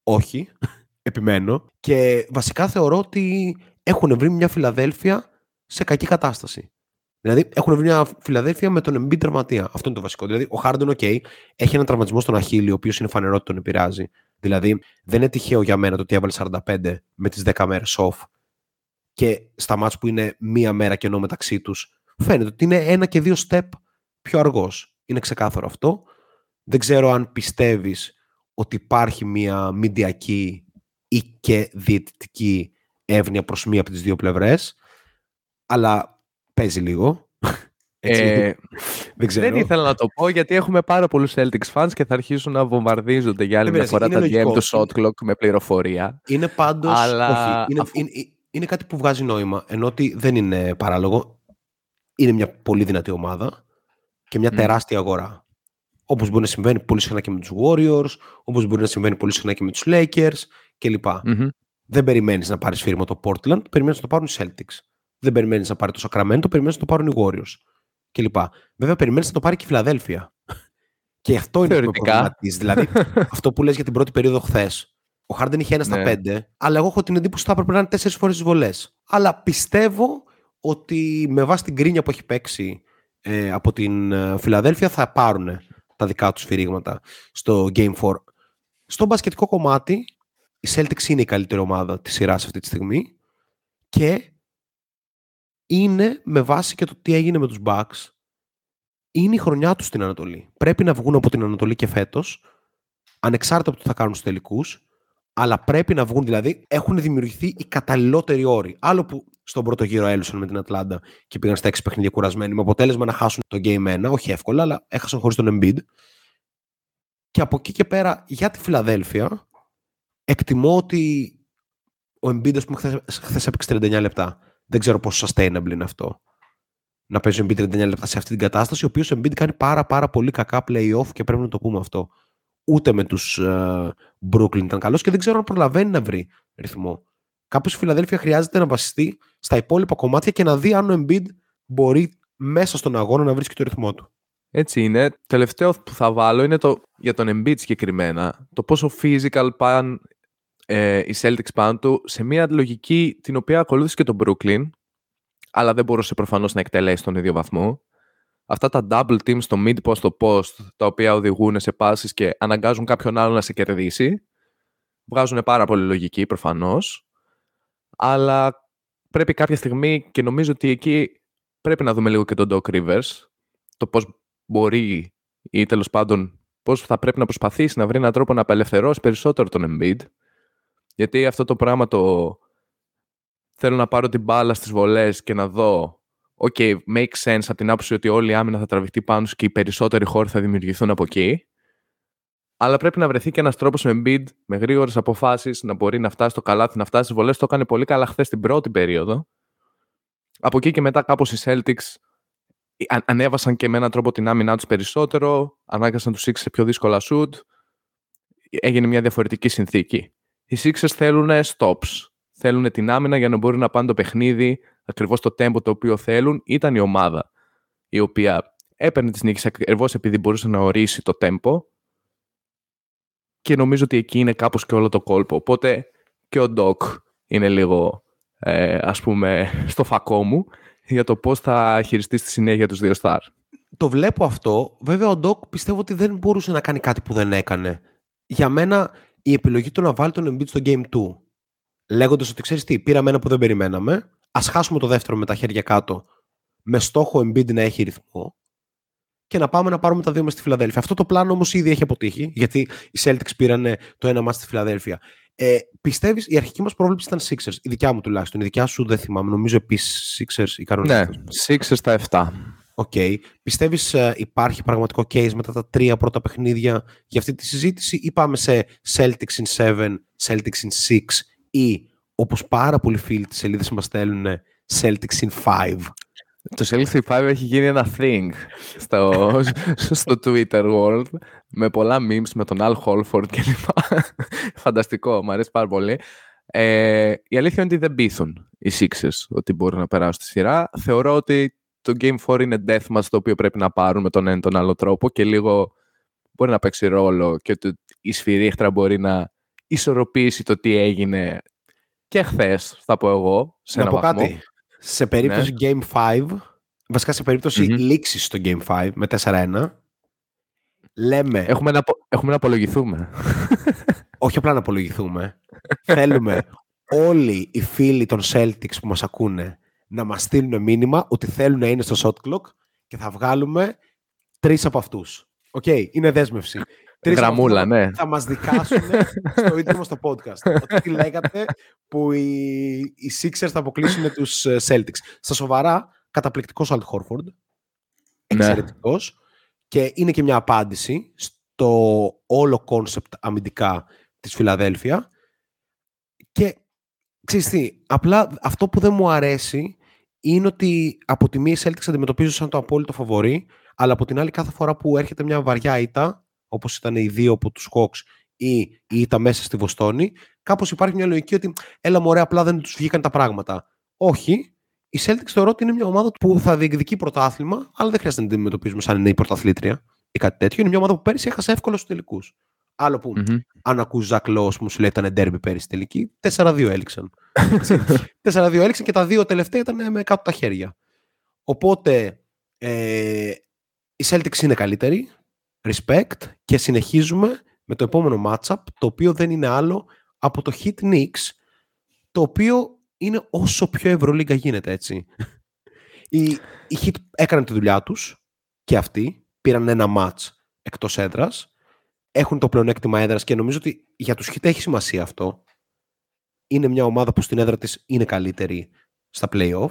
Όχι, επιμένω. Και βασικά θεωρώ ότι έχουν βρει μια Φιλαδέλφια σε κακή κατάσταση. Δηλαδή έχουν βρει μια Φιλαδέλφια με τον Embiid τραυματία. Αυτό είναι το βασικό. Δηλαδή ο Harden, OK, έχει έναν τραυματισμό στον Αχίλιο, ο οποίος είναι φανερό ότι τον επηρεάζει. Δηλαδή δεν είναι τυχαίο για μένα το ότι έβαλε 45 με τις 10 μέρες off και στα μάτς που είναι μία μέρα κενό μεταξύ τους, φαίνεται ότι είναι ένα και δύο step πιο αργός. Είναι ξεκάθαρο αυτό. Δεν ξέρω αν πιστεύεις ότι υπάρχει μία μηντιακή ή και διαιτητική εύνοια προς μία από τις δύο πλευρές, αλλά παίζει λίγο. Έτσι, Ε, δεν ξέρω. Δεν ήθελα να το πω γιατί έχουμε πάρα πολλούς Celtics fans και θα αρχίσουν να βομβαρδίζονται για άλλη Δεν μια πειράζει, φορά είναι τα DM λογικό. του shot clock με πληροφορία. Είναι πάντως, Αλλά όχι, είναι, αφού- είναι, είναι κάτι που βγάζει νόημα, ενώ ότι δεν είναι παράλογο. Είναι μια πολύ δυνατή ομάδα και μια Μμ. τεράστια αγορά. Όπως μπορεί να συμβαίνει πολύ συχνά και με τους Warriors, όπως μπορεί να συμβαίνει πολύ συχνά και με τους Lakers κλπ. Μμμ. Δεν περιμένεις να πάρεις φύρμα το Portland, περιμένεις να το πάρουν οι Celtics. Δεν περιμένεις να πάρει το Sacramento, περιμένεις να το πάρουν οι Warriors κλπ. Βέβαια περιμένεις να το πάρει και η Φιλαδέλφια. Και αυτό είναι που με Θεωρητικά. προβληματίζει. Δηλαδή, αυτό που λες για την πρώτη περίοδο χθες. Ο Χάρντεν είχε ένα στα Ναι. πέντε, αλλά εγώ έχω την εντύπωση ότι θα έπρεπε να είναι τέσσερις φορές τι βολέ. Αλλά πιστεύω ότι με βάση την κρίνια που έχει παίξει ε, από την ε, Φιλαδέλφια θα πάρουν τα δικά τους σφυρίγματα στο Game 4. Στο μπασκετικό κομμάτι, οι Celtics είναι η καλύτερη ομάδα της σειράς αυτή τη στιγμή και είναι με βάση και το τι έγινε με τους Bucks είναι η χρονιά τους στην Ανατολή. Πρέπει να βγουν από την Ανατολή και φέτος ανεξάρτητα από το τι θα κάνουν στους τελικούς αλλά πρέπει να βγουν δηλαδή έχουν δημιουργηθεί οι καταλληλότεροι όροι. Άλλο που στον πρώτο γύρο έλουσαν με την Ατλάντα και πήγαν στα έξι παιχνίδια κουρασμένοι με αποτέλεσμα να χάσουν το Game 1, όχι εύκολα, αλλά έχασαν χωρίς τον Embiid. Και από εκεί και πέρα για τη Φιλαδέλφια εκτιμώ ότι ο Embiid ας πούμε χθες, χθες έπαιξε 39 λεπτά. Δεν ξέρω πόσο sustainable είναι αυτό. Να παίζει ο Embiid 39 λεπτά σε αυτή την κατάσταση, ο οποίος ο Embiid κάνει πάρα πάρα πολύ κακά play-off και πρέπει να το πούμε αυτό. Ούτε με τους ε, Brooklyn ήταν καλός και δεν ξέρω αν προλαβαίνει να βρει ρυθμό. Κάπως η Φιλαδέλφια χρειάζεται να βασιστεί στα υπόλοιπα κομμάτια και να δει αν ο Embiid μπορεί μέσα στον αγώνα να βρίσκει το ρυθμό του. Έτσι είναι. Τελευταίο που θα βάλω είναι το, για τον Embiid συγκεκριμένα. Το πόσο physical πάνε ε, οι Celtics πάνω του σε μια λογική την οποία ακολούθησε και το Brooklyn αλλά δεν μπορούσε προφανώς να εκτελέσει τον ίδιο βαθμό. Αυτά τα double teams στο mid post στο post τα οποία οδηγούν σε πάσεις και αναγκάζουν κάποιον άλλο να σε κερδίσει βγάζουν πάρα πολύ λογική προφανώς αλλά πρέπει κάποια στιγμή και νομίζω ότι εκεί πρέπει να δούμε λίγο και τον Doc Rivers το πώς μπορεί ή τέλος πάντων πώς θα πρέπει να προσπαθήσει να βρει έναν τρόπο να απελευθερώσει περισσότερο τον Embiid γιατί αυτό το πράγμα το θέλω να πάρω την μπάλα στις βολές και να δω ok, make sense από την άποψη ότι όλη η άμυνα θα τραβηχτεί πάνω σου και οι περισσότεροι χώροι θα δημιουργηθούν από εκεί. Αλλά πρέπει να βρεθεί και ένας τρόπος με Embiid με γρήγορες αποφάσεις να μπορεί να φτάσει στο καλάθι, να φτάσει στις βολές. Το έκανε πολύ καλά χθες την πρώτη περίοδο. Από εκεί και μετά κάπως οι Celtics α- ανέβασαν και με έναν τρόπο την άμυνά τους περισσότερο, ανάγκασαν τους Sixers σε πιο δύσκολα shoot, έγινε μια διαφορετική συνθήκη. Οι Sixers θέλουν stops, θέλουν την άμυνα για να μπορούν να πάνε το παιχνίδι ακριβώς το tempo το οποίο θέλουν. Ήταν η ομάδα η οποία έπαιρνε τις νίκες ακριβώς επειδή μπορούσε να ορίσει το tempo και νομίζω ότι εκεί είναι κάπως και όλο το κόλπο. Οπότε και ο Doc είναι λίγο ε, ας πούμε στο φακό μου για το πώς θα χειριστεί στη συνέχεια τους δύο star. το βλέπω αυτό. Βέβαια, ο Ντοκ πιστεύω ότι δεν μπορούσε να κάνει κάτι που δεν έκανε. Για μένα, η επιλογή του να βάλει τον Embiid στο Game 2, λέγοντας ότι ξέρεις τι, πήραμε ένα που δεν περιμέναμε, ας χάσουμε το δεύτερο με τα χέρια κάτω, με στόχο ο Embiid να έχει ρυθμό και να πάμε να πάρουμε τα δύο μες στη Φιλαδέλφια. Αυτό το πλάνο όμως ήδη έχει αποτύχει, γιατί οι Celtics πήραν το ένα ματς στη Φιλαδέλφια. Ε, Πιστεύεις, η αρχική μας πρόβλεψη ήταν Sixers, η δικιά μου τουλάχιστον. Η δικιά σου δεν θυμάμαι. Νομίζω επίσης Sixers ή κανονικά. Ναι, Sixers στα 7. Οκ. Πιστεύεις ε, υπάρχει πραγματικό case μετά τα τρία πρώτα παιχνίδια για αυτή τη συζήτηση ή πάμε σε Celtics in 7, Celtics in 6 ή όπως πάρα πολλοί φίλοι της σελίδας μας στέλνουν Celtics in 5. Το Celtics 5 έχει γίνει ένα thing στο, στο Twitter world με πολλά memes με τον Al Holford κλπ. Φανταστικό, μου αρέσει πάρα πολύ. Ε, η αλήθεια είναι ότι δεν πείθουν οι Sixers ότι μπορούν να περάσουν στη σειρά. Θεωρώ ότι το Game 4 είναι deathmatch το οποίο πρέπει να πάρουν με τον ένα ή τον άλλο τρόπο και λίγο μπορεί να παίξει ρόλο και ότι η σφυρίχτρα μπορεί να ισορροπήσει το τι έγινε και χθες, θα πω εγώ, σε Να ένα πω βαθμό. κάτι. Σε περίπτωση Game 5, βασικά σε περιπτωση Μμμ. λήξης στο Game 5 με 4-1, λέμε, Έχουμε να, απο- έχουμε να απολογηθούμε. όχι απλά να απολογηθούμε, θέλουμε όλοι οι φίλοι των Celtics που μας ακούνε να μας στείλουν μήνυμα ότι θέλουν να είναι στο shot clock και θα βγάλουμε τρεις από αυτούς. Οκ, okay, είναι δέσμευση. Τρεις Γραμμούλα, ναι. Θα μας δικάσουν στο ίδιο μας το podcast. Ότι τι λέγατε που οι, οι Sixers θα αποκλείσουν τους ε, Celtics. Στα σοβαρά, καταπληκτικός Al Horford. Ναι. Εξαιρετικός. Και είναι και μια απάντηση στο όλο concept αμυντικά της Φιλαδέλφια. Και ξέρεις τι, απλά αυτό που δεν μου αρέσει είναι ότι από τη μία οι Celtics αντιμετωπίζουν σαν το απόλυτο φαβορή, αλλά από την άλλη κάθε φορά που έρχεται μια βαριά ήττα, όπως ήταν οι δύο από τους Hawks ή η ήττα μέσα στη Βοστόνη, κάπως υπάρχει μια λογική ότι έλα μωρέ απλά δεν τους βγήκαν τα πράγματα. Όχι, η Celtics θεωρώ ότι είναι μια ομάδα που θα διεκδικεί πρωτάθλημα, αλλά δεν χρειάζεται να την αντιμετωπίζουμε σαν είναι η πρωταθλήτρια ή κάτι τέτοιο. Είναι μια ομάδα που πέρυσι έχασε εύκολα στους τελικούς. Άλλο που, mm-hmm. αν ακούς Ζακ Λό, που σου λέει ήταν ντέρμπι πέρυσι τελική, 4-2 έληξαν. 4-2 έληξαν και τα δύο τελευταία ήταν με κάτω τα χέρια. Οπότε, ε, η Celtics είναι καλύτερη, respect, και συνεχίζουμε με το επόμενο matchup, το οποίο δεν είναι άλλο από το Hit Knicks, το οποίο είναι όσο πιο Ευρωλίγκα γίνεται, έτσι. Οι, οι Hit έκαναν τη δουλειά τους και αυτοί, πήραν ένα match εκτός έδρας, έχουν το πλεονέκτημα έδρας και νομίζω ότι για τους Hit έχει σημασία αυτό. Είναι μια ομάδα που στην έδρα της είναι καλύτερη στα play-off.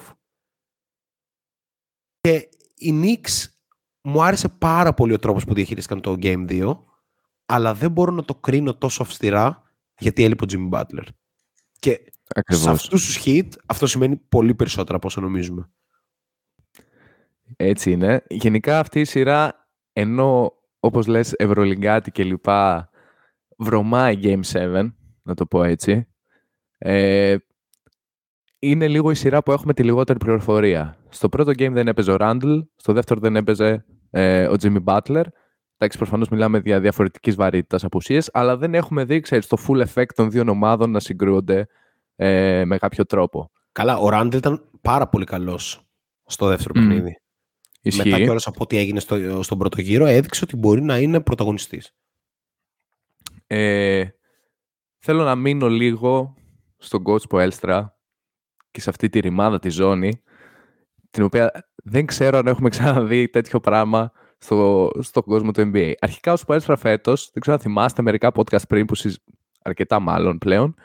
Και οι Knicks μου άρεσε πάρα πολύ ο τρόπος που διαχειρίστηκαν το Game 2, αλλά δεν μπορώ να το κρίνω τόσο αυστηρά γιατί έλειπε ο Jimmy Butler. Και Ακριβώς. σε αυτούς τους hit αυτό σημαίνει πολύ περισσότερα από όσο νομίζουμε. Έτσι είναι. Γενικά αυτή η σειρά, ενώ όπως λες Ευρωλυγκάτη και λοιπά, βρωμάει Game 7, να το πω έτσι, ε, είναι λίγο η σειρά που έχουμε τη λιγότερη πληροφορία. Στο πρώτο game δεν έπαιζε ο Ράντλ, στο δεύτερο δεν έπαιζε ε, ο Jimmy Butler. Εντάξει, προφανώς μιλάμε για διαφορετικής βαρύτητας απουσίες, αλλά δεν έχουμε δει ξέρεις, το full effect των δύο ομάδων να συγκρούονται ε, με κάποιο τρόπο. Καλά, ο Ράντλ ήταν πάρα πολύ καλός στο δεύτερο mm. παιχνίδι. Ισχύει. Μετά κιόλας από ό,τι έγινε στο, στον πρώτο γύρο, έδειξε ότι μπορεί να είναι πρωταγωνιστής. Ε, θέλω να μείνω λίγο στον coach Σποέλστρα και σε αυτή τη ρημάδα τη ζώνη, την οποία δεν ξέρω αν έχουμε ξαναδεί τέτοιο πράγμα στο, στον κόσμο του NBA. Αρχικά, ο Σποέλστρα φέτος, δεν ξέρω αν θυμάστε μερικά podcast πριν, που συζ... αρκετά μάλλον πλέον,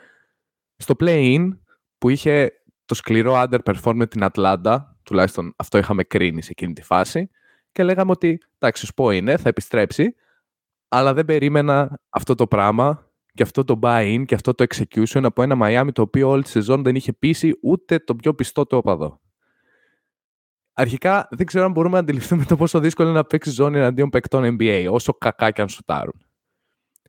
στο play-in που είχε το σκληρό underperform με την Ατλάντα, τουλάχιστον αυτό είχαμε κρίνει σε εκείνη τη φάση, και λέγαμε ότι εντάξει, σου πω είναι, θα επιστρέψει, αλλά δεν περίμενα αυτό το πράγμα και αυτό το buy-in και αυτό το execution από ένα Miami το οποίο όλη τη σεζόν δεν είχε πείσει ούτε το πιο πιστό το οπαδό. Αρχικά δεν ξέρω αν μπορούμε να αντιληφθούμε το πόσο δύσκολο είναι να παίξει ζώνη εναντίον παικτών NBA, όσο κακά και αν σουτάρουν.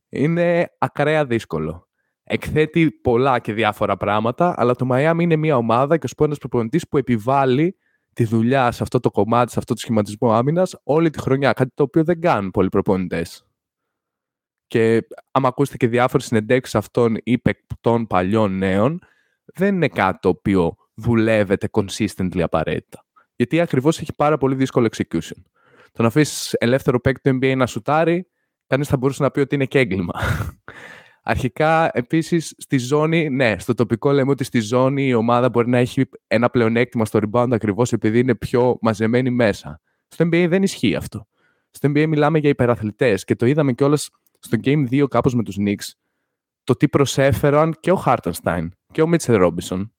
Είναι ακραία δύσκολο εκθέτει πολλά και διάφορα πράγματα, αλλά το Miami είναι μια ομάδα και ο ένας προπονητής που επιβάλλει τη δουλειά σε αυτό το κομμάτι, σε αυτό το σχηματισμό άμυνας όλη τη χρονιά. Κάτι το οποίο δεν κάνουν πολλοί προπονητές. Και άμα ακούσετε και διάφορες συνεντεύξεις αυτών ή παικτών παλιών νέων, δεν είναι κάτι το οποίο δουλεύεται consistently απαραίτητα. Γιατί ακριβώς έχει πάρα πολύ δύσκολο execution. Το να αφήσεις ελεύθερο παίκτη του NBA να σουτάρει, κανείς θα μπορούσε να πει ότι είναι και έγκλημα. Αρχικά, επίσης, στη ζώνη, ναι, στο τοπικό λέμε ότι στη ζώνη η ομάδα μπορεί να έχει ένα πλεονέκτημα στο rebound ακριβώς επειδή είναι πιο μαζεμένη μέσα. Στο NBA δεν ισχύει αυτό. Στο NBA μιλάμε για υπεραθλητέ και το είδαμε κιόλας στο Game 2 κάπως με τους Knicks το τι προσέφεραν και ο Χάρτενστάιν και ο Μίτσελ Ρόμπισον,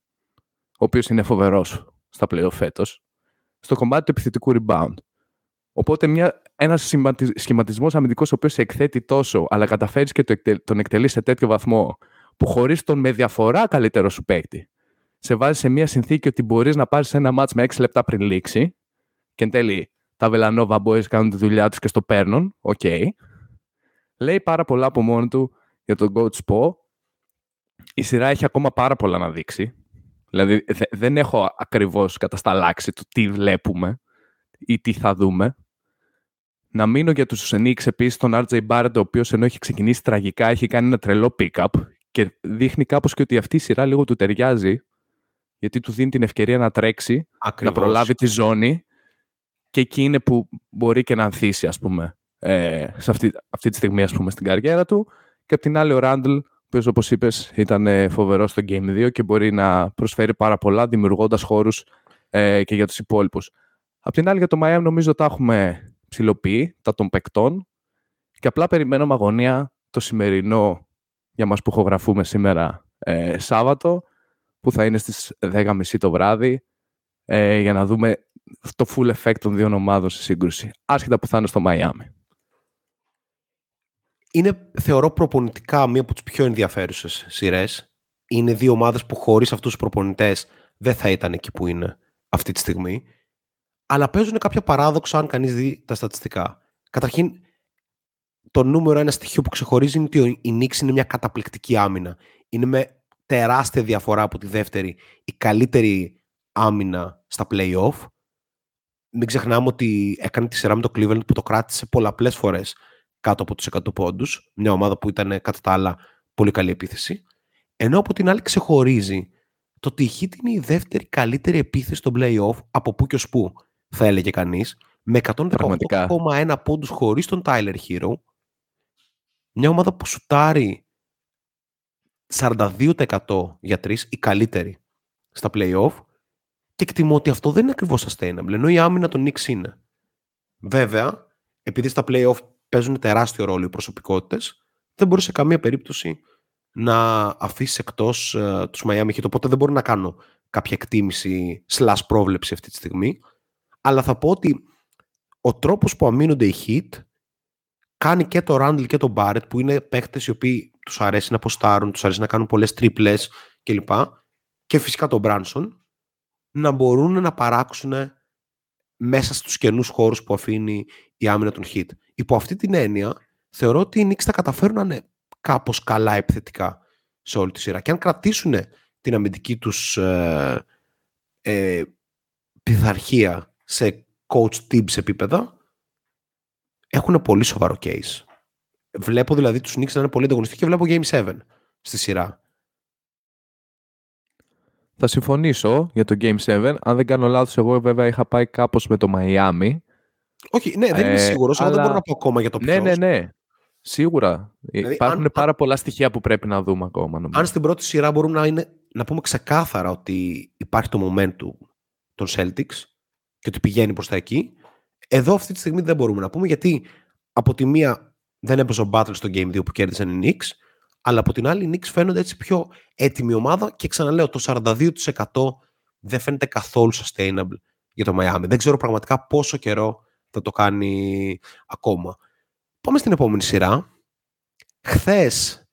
ο οποίος είναι φοβερός στα playoff φέτος, στο κομμάτι του επιθετικού rebound. Οπότε μια, ένας σχηματισμός αμυντικός ο οποίος σε εκθέτει τόσο, αλλά καταφέρεις και τον εκτελείς σε τέτοιο βαθμό, που χωρίς τον με διαφορά καλύτερο σου παίκτη, σε βάζει σε μια συνθήκη ότι μπορείς να πάρεις ένα μάτς με 6 λεπτά πριν λήξει, και εν τέλει τα Villanova Boys κάνουν τη δουλειά τους και στο παίρνουν, οκ. Okay. Λέει πάρα πολλά από μόνο του για τον coach Spo. Η σειρά έχει ακόμα πάρα πολλά να δείξει. Δηλαδή δεν έχω ακριβώς κατασταλάξει το τι βλέπουμε ή τι θα δούμε. Να μείνω για τους Knicks επίσης τον RJ Barrett, ο οποίος ενώ έχει ξεκινήσει τραγικά, έχει κάνει ένα τρελό pick-up και δείχνει κάπως και ότι αυτή η σειρά λίγο του ταιριάζει, γιατί του δίνει την ευκαιρία να τρέξει, να προλάβει τη ζώνη και εκεί είναι που μπορεί και να ανθίσει, ας πούμε, ε, σε αυτή, αυτή τη στιγμή, ας πούμε, στην καριέρα του. Και απ' την άλλη ο Ράντλ, που οποίος όπως είπες ήταν ε, φοβερός στο Game 2 και μπορεί να προσφέρει πάρα πολλά δημιουργώντας χώρους ε, και για τους υπόλοιπους. Απ' την άλλη για το Miami νομίζω τα έχουμε ψηλοποιεί, τα των παικτών και απλά περιμένω με αγωνία το σημερινό για μας που ηχογραφούμε σήμερα ε, Σάββατο που θα είναι στις 10.30 το βράδυ ε, για να δούμε το full effect των δύο ομάδων σε σύγκρουση, άσχετα που θα είναι στο Miami. Είναι, θεωρώ, προπονητικά μία από τις πιο ενδιαφέρουσες σειρές. Είναι δύο ομάδες που χωρίς αυτούς τους προπονητές δεν θα ήταν εκεί που είναι αυτή τη στιγμή. Αλλά παίζουν κάποια παράδοξα αν κανείς δει τα στατιστικά. Καταρχήν, το νούμερο ένα στοιχείο που ξεχωρίζει είναι ότι η Νίξη είναι μια καταπληκτική άμυνα. Είναι με τεράστια διαφορά από τη δεύτερη η καλύτερη άμυνα στα play-off. Μην ξεχνάμε ότι έκανε τη σειρά με το Cleveland που το κράτησε πολλαπλές φορές κάτω από τους 100 πόντους. Μια ομάδα που ήταν κατά τα άλλα πολύ καλή επίθεση. Ενώ από την άλλη ξεχωρίζει το ότι η Heat είναι η δεύτερη καλύτερη επίθεση στο play-off από πού και ως πού, θα έλεγε κανείς, με 118,1 πόντους χωρίς τον Tyler Hero. Μια ομάδα που σουτάρει 42% για τρεις, η καλύτερη στα play-off και εκτιμώ ότι αυτό δεν είναι ακριβώς sustainable, ενώ η άμυνα των Knicks είναι. Βέβαια, επειδή στα play-off παίζουν τεράστιο ρόλο οι προσωπικότητες, δεν μπορείς σε καμία περίπτωση να αφήσεις εκτός uh, τους Miami Heat. Οπότε δεν μπορώ να κάνω κάποια εκτίμηση slash πρόβλεψη αυτή τη στιγμή. Αλλά θα πω ότι ο τρόπος που αμήνονται οι Heat κάνει και το Randall και το Barrett που είναι παίχτες οι οποίοι τους αρέσει να αποστάρουν, τους αρέσει να κάνουν πολλές τρίπλες κλπ. Και φυσικά τον Branson να μπορούν να παράξουν μέσα στους καινούς χώρους που αφήνει η άμυνα των hit. Υπό αυτή την έννοια, θεωρώ ότι οι Knicks θα καταφέρουν να είναι κάπως καλά επιθετικά σε όλη τη σειρά. Και αν κρατήσουν την αμυντική τους ε, ε, πειθαρχία σε coach tips επίπεδα, έχουν πολύ σοβαρό case. Βλέπω δηλαδή τους Knicks να είναι πολύ ανταγωνιστικοί και βλέπω Game 7 στη σειρά. Θα συμφωνήσω για το Game 7. Αν δεν κάνω λάθος, εγώ βέβαια είχα πάει κάπως με το Miami. Όχι, ναι, δεν είμαι ε, σίγουρος, αλλά δεν μπορώ να πω ακόμα για το ποιος. Ναι, ναι, ναι. Σίγουρα. Δηλαδή, Υπάρχουν αν, πάρα πολλά στοιχεία που πρέπει να δούμε ακόμα. Νομίζω. Αν στην πρώτη σειρά μπορούμε να, είναι, να πούμε ξεκάθαρα ότι υπάρχει το momentum των Celtics και ότι πηγαίνει προς τα εκεί, εδώ αυτή τη στιγμή δεν μπορούμε να πούμε γιατί από τη μία δεν έπαιζε ο Battle στο Game 2 που κέρδισαν οι Knicks αλλά από την άλλη οι Knicks φαίνονται έτσι πιο έτοιμη ομάδα και ξαναλέω το 42% δεν φαίνεται καθόλου sustainable για το Miami. Δεν ξέρω πραγματικά πόσο καιρό θα το κάνει ακόμα. Πάμε στην επόμενη σειρά. Χθες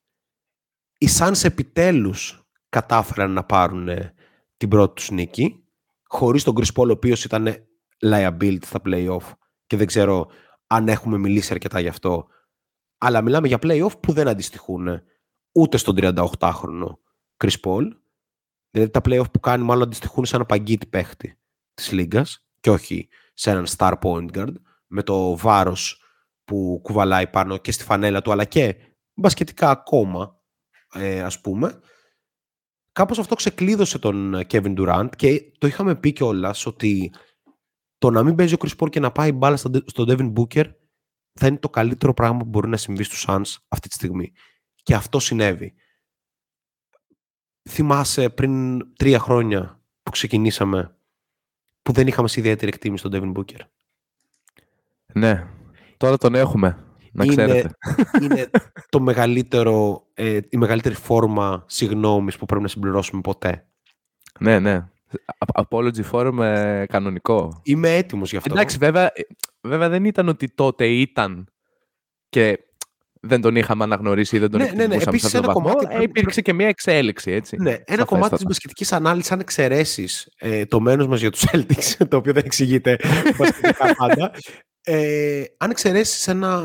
οι Suns επιτέλους κατάφεραν να πάρουν ε, την πρώτη τους νίκη χωρίς τον Chris Paul ο οποίος ήταν liability στα playoff και δεν ξέρω αν έχουμε μιλήσει αρκετά γι' αυτό αλλά μιλάμε για playoff που δεν αντιστοιχούν ε, ούτε στον 38χρονο Chris Paul. Δηλαδή τα playoff που κάνει μάλλον αντιστοιχούν σε ένα παγκίτη παίχτη της λίγας και όχι σε έναν star point guard με το βάρος που κουβαλάει πάνω και στη φανέλα του αλλά και μπασκετικά ακόμα ε, ας πούμε. Κάπως αυτό ξεκλείδωσε τον Kevin Durant και το είχαμε πει κιόλας ότι το να μην παίζει ο Chris Paul και να πάει μπάλα στον Devin Booker θα είναι το καλύτερο πράγμα που μπορεί να συμβεί στους Suns αυτή τη στιγμή. Και αυτό συνέβη. Θυμάσαι πριν τρία χρόνια που ξεκινήσαμε που δεν είχαμε σε ιδιαίτερη εκτίμηση στον Devin Booker; Ναι, τώρα τον έχουμε. Να είναι, ξέρετε. είναι το μεγαλύτερο, ε, η μεγαλύτερη φόρμα συγνώμης που πρέπει να συμπληρώσουμε ποτέ. Ναι, ναι. Apology form ε, κανονικό. Είμαι έτοιμος γι' αυτό. Εντάξει, βέβαια, ε, βέβαια δεν ήταν ότι τότε ήταν και δεν τον είχαμε αναγνωρίσει ή δεν τον ναι, ναι, ναι. Επίσης, σε αυτό βαθμό, ε, υπήρξε και μια εξέλιξη, έτσι. Ναι, ένα κομμάτι της μπασκετικής ανάλυσης, αν εξαιρέσεις ε, το μένος μας για τους Celtics, το οποίο δεν εξηγείται μπασκετικά πάντα, ε, αν εξαιρέσεις ένα,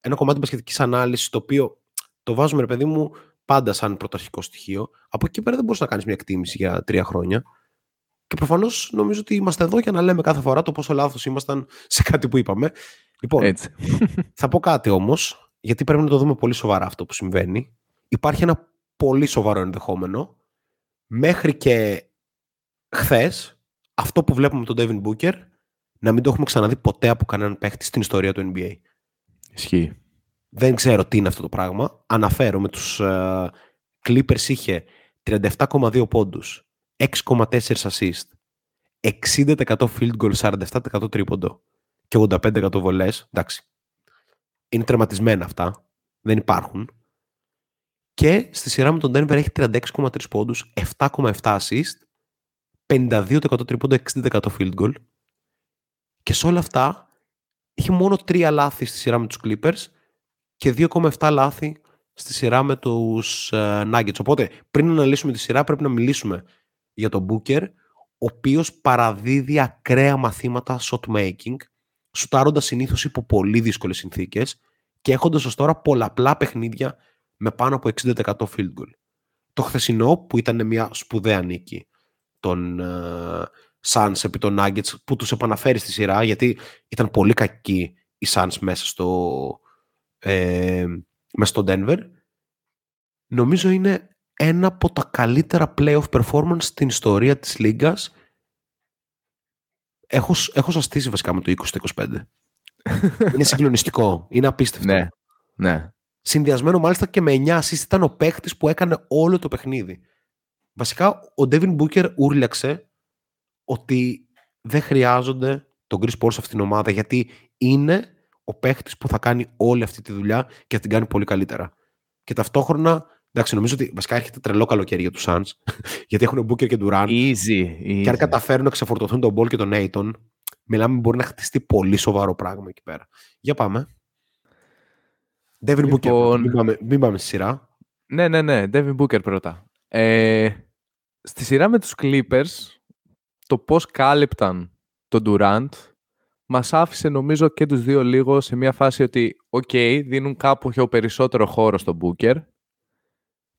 ένα κομμάτι μπασκετικής ανάλυσης, το οποίο το βάζουμε, ρε παιδί μου, πάντα σαν πρωταρχικό στοιχείο, από εκεί πέρα δεν μπορείς να κάνεις μια εκτίμηση για τρία χρόνια. Και προφανώς νομίζω ότι είμαστε εδώ για να λέμε κάθε φορά το πόσο λάθος ήμασταν σε κάτι που είπαμε. Λοιπόν, Έτσι. θα πω κάτι όμως, γιατί πρέπει να το δούμε πολύ σοβαρά αυτό που συμβαίνει. Υπάρχει ένα πολύ σοβαρό ενδεχόμενο μέχρι και χθες αυτό που βλέπουμε με τον Devin Booker να μην το έχουμε ξαναδεί ποτέ από κανέναν παίχτη στην ιστορία του NBA. Ισχύει. Δεν ξέρω τι είναι αυτό το πράγμα. Αναφέρω με τους uh, Clippers είχε 37,2 πόντους, 6,4 assist, 60% field goal, 47% τρίποντο και 85% βολές. Εντάξει, είναι τερματισμένα αυτά. Δεν υπάρχουν. Και στη σειρά με τον Denver έχει 36,3 πόντους, 7,7 assist, 52% τρίποντο, 60% field goal. Και σε όλα αυτά είχε μόνο 3 λάθη στη σειρά με τους Clippers και 2,7 λάθη στη σειρά με τους uh, Nuggets. Οπότε πριν να αναλύσουμε τη σειρά πρέπει να μιλήσουμε για τον Booker, ο οποίος παραδίδει ακραία μαθήματα shot making, σουτάροντας συνήθως υπό πολύ δύσκολες συνθήκες και έχοντας ως τώρα πολλαπλά παιχνίδια με πάνω από 60% field goal. Το χθεσινό που ήταν μια σπουδαία νίκη των uh, Suns επί των Nuggets που τους επαναφέρει στη σειρά γιατί ήταν πολύ κακοί οι Suns μέσα στο, ε, μέσα στο Denver νομίζω είναι ένα από τα καλύτερα playoff performance στην ιστορία της Λίγκας. Έχω, έχω σαστήσει βασικά με το 20-25 είναι συγκλονιστικό. Είναι απίστευτο. Ναι, ναι. συνδυασμένο μάλιστα και με 9 assist ήταν ο παίχτης που έκανε όλο το παιχνίδι. Βασικά ο Devin Booker ούρλιαξε ότι δεν χρειάζονται τον Chris Paul σε αυτήν την ομάδα γιατί είναι ο παίχτης που θα κάνει όλη αυτή τη δουλειά και θα την κάνει πολύ καλύτερα. Και ταυτόχρονα, εντάξει, νομίζω ότι βασικά έρχεται τρελό καλοκαίρι για τους Suns, γιατί έχουν Booker και Durant. Easy, easy. Και αν καταφέρουν να ξεφορτωθούν τον Ball και τον Aiton, μιλάμε μπορεί να χτιστεί πολύ σοβαρό πράγμα εκεί πέρα. Για πάμε. Devin λοιπόν... Booker, μην πάμε, μην πάμε στη σειρά. Ναι, ναι, ναι, Devin Booker πρώτα. Ε, στη σειρά με τους Clippers, το πώς κάλυπταν τον Durant μας άφησε νομίζω και τους δύο λίγο σε μια φάση ότι οκ, δίνουν κάπου πιο περισσότερο χώρο στον Booker,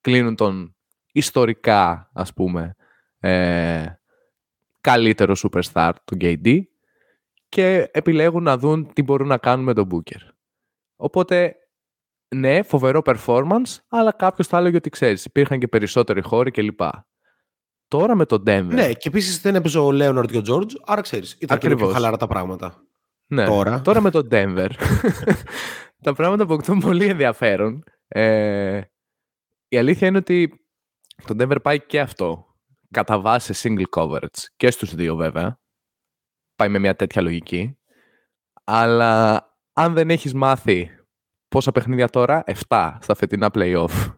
κλείνουν τον ιστορικά ας πούμε ε, καλύτερο superstar του KD και επιλέγουν να δουν τι μπορούν να κάνουν με τον Booker. Οπότε ναι, φοβερό performance, αλλά κάποιος θα έλεγε ότι ξέρεις, υπήρχαν και περισσότεροι χώροι κλπ. Τώρα με τον Denver. Ναι, και επίσης δεν έπαιζε ο Λέοναρντ και ο Τζόρτζ, άρα ξέρεις. Ήταν και πιο χαλαρά τα πράγματα. Ναι, τώρα. τώρα με τον Denver. τα πράγματα αποκτούν πολύ ενδιαφέρον. Ε, η αλήθεια είναι ότι το Denver πάει και αυτό. Κατά βάση single coverage. Και στους δύο βέβαια. Πάει με μια τέτοια λογική. Αλλά αν δεν έχεις μάθει πόσα παιχνίδια τώρα, 7 στα φετινά playoff,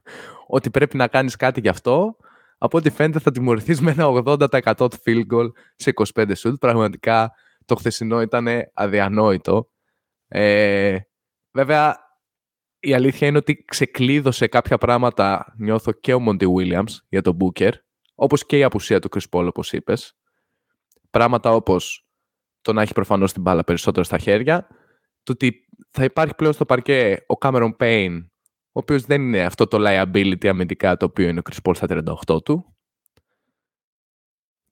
ότι πρέπει να κάνεις κάτι γι' αυτό, από ό,τι φαίνεται θα τιμωρηθείς με ένα 80% field goal σε 25 shoot. Πραγματικά το χθεσινό ήταν αδιανόητο. Ε, βέβαια, η αλήθεια είναι ότι ξεκλείδωσε κάποια πράγματα, νιώθω και ο Monty Williams για τον Booker, όπως και η απουσία του Chris Paul, όπως είπες. Πράγματα όπως το να έχει προφανώς την μπάλα περισσότερο στα χέρια, το ότι θα υπάρχει πλέον στο παρκέ ο Cameron Payne, ο οποίος δεν είναι αυτό το liability αμυντικά το οποίο είναι ο Chris Paul στα 38 του.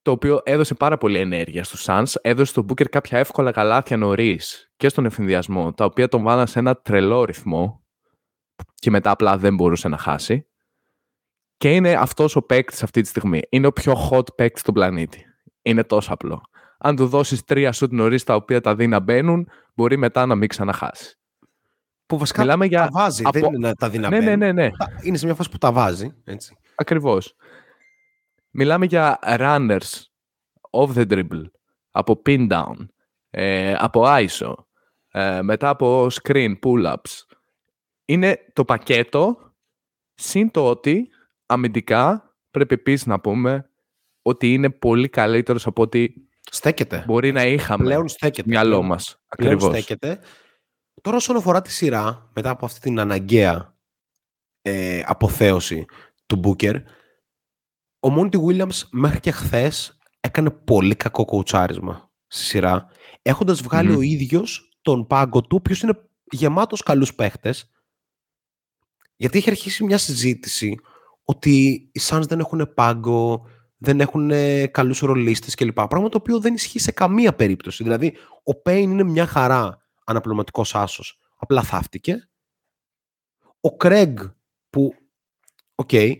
Το οποίο έδωσε πάρα πολύ ενέργεια στους Suns, έδωσε στον Booker κάποια εύκολα καλάθια νωρίς και στον εφηδιασμό, τα οποία τον βάλαν σε ένα τρελό ρυθμό και μετά απλά δεν μπορούσε να χάσει. Και είναι αυτός ο παίκτης αυτή τη στιγμή. Είναι ο πιο hot παίκτης στον πλανήτη. Είναι τόσο απλό. Αν του δώσεις τρία σουτ νωρίς τα οποία τα δει να μπαίνουν, μπορεί μετά να μην ξαναχάσει. Που βασικά Μιλάμε για... τα βάζει, από... δεν είναι να τα δυναμεί. Ναι, ναι, ναι, ναι. Είναι σε μια φάση που τα βάζει. Έτσι. Ακριβώς. Μιλάμε για runners off the dribble, από pin down, ε, από ISO, ε, μετά από screen pull-ups. Είναι το πακέτο, συν το ότι αμυντικά πρέπει επίσης να πούμε ότι είναι πολύ καλύτερος από ότι στέκεται. μπορεί να είχαμε Πλέον στέκεται. μυαλό μας. Ακριβώς. στέκεται. Τώρα όσον αφορά τη σειρά, μετά από αυτή την αναγκαία ε, αποθέωση του Booker, ο Μόντι Williams μέχρι και χθες έκανε πολύ κακό κοουτσάρισμα στη σειρά, έχοντας βγάλει ο ίδιος τον πάγκο του, ο είναι γεμάτος καλούς παίχτες, γιατί είχε αρχίσει μια συζήτηση ότι οι Suns δεν έχουν πάγκο, δεν έχουν καλούς ρολίστες κλπ. Πράγμα το οποίο δεν ισχύει σε καμία περίπτωση. Δηλαδή, ο Payne είναι μια χαρά αναπληρωματικός άσος. Απλά θάφτηκε. Ο Craig που, οκ, okay,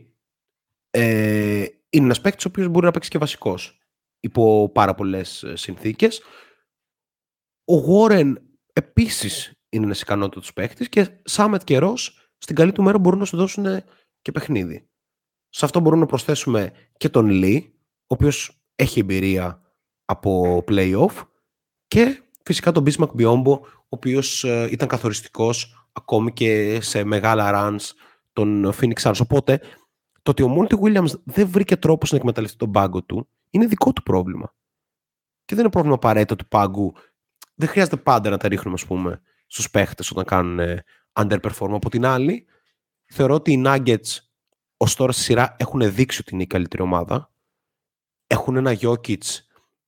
ε, είναι ένας παίκτης ο οποίος μπορεί να παίξει και βασικός υπό πάρα πολλές ε, συνθήκες. Ο Warren επίσης είναι ένας ικανότατος παίχτης και Shamet και Ρο στην καλή του μέρα μπορούν να σου δώσουν και παιχνίδι. Σε αυτό μπορούμε να προσθέσουμε και τον Λί, ο οποίος έχει εμπειρία από playoff και φυσικά τον Bismarck Biombo, ο οποίος ε, ήταν καθοριστικός ακόμη και σε μεγάλα runs των Phoenix Suns. Οπότε, το ότι ο Monty Williams δεν βρήκε τρόπο να εκμεταλλευτεί τον πάγκο του, είναι δικό του πρόβλημα. Και δεν είναι πρόβλημα απαραίτητο του πάγκου. Δεν χρειάζεται πάντα να τα ρίχνουμε, ας πούμε, στους παίχτες όταν κάνουν ε, underperform. Από την άλλη, θεωρώ ότι οι Nuggets ως τώρα στη σειρά έχουν δείξει ότι είναι η καλύτερη ομάδα. Έχουν ένα Jokic,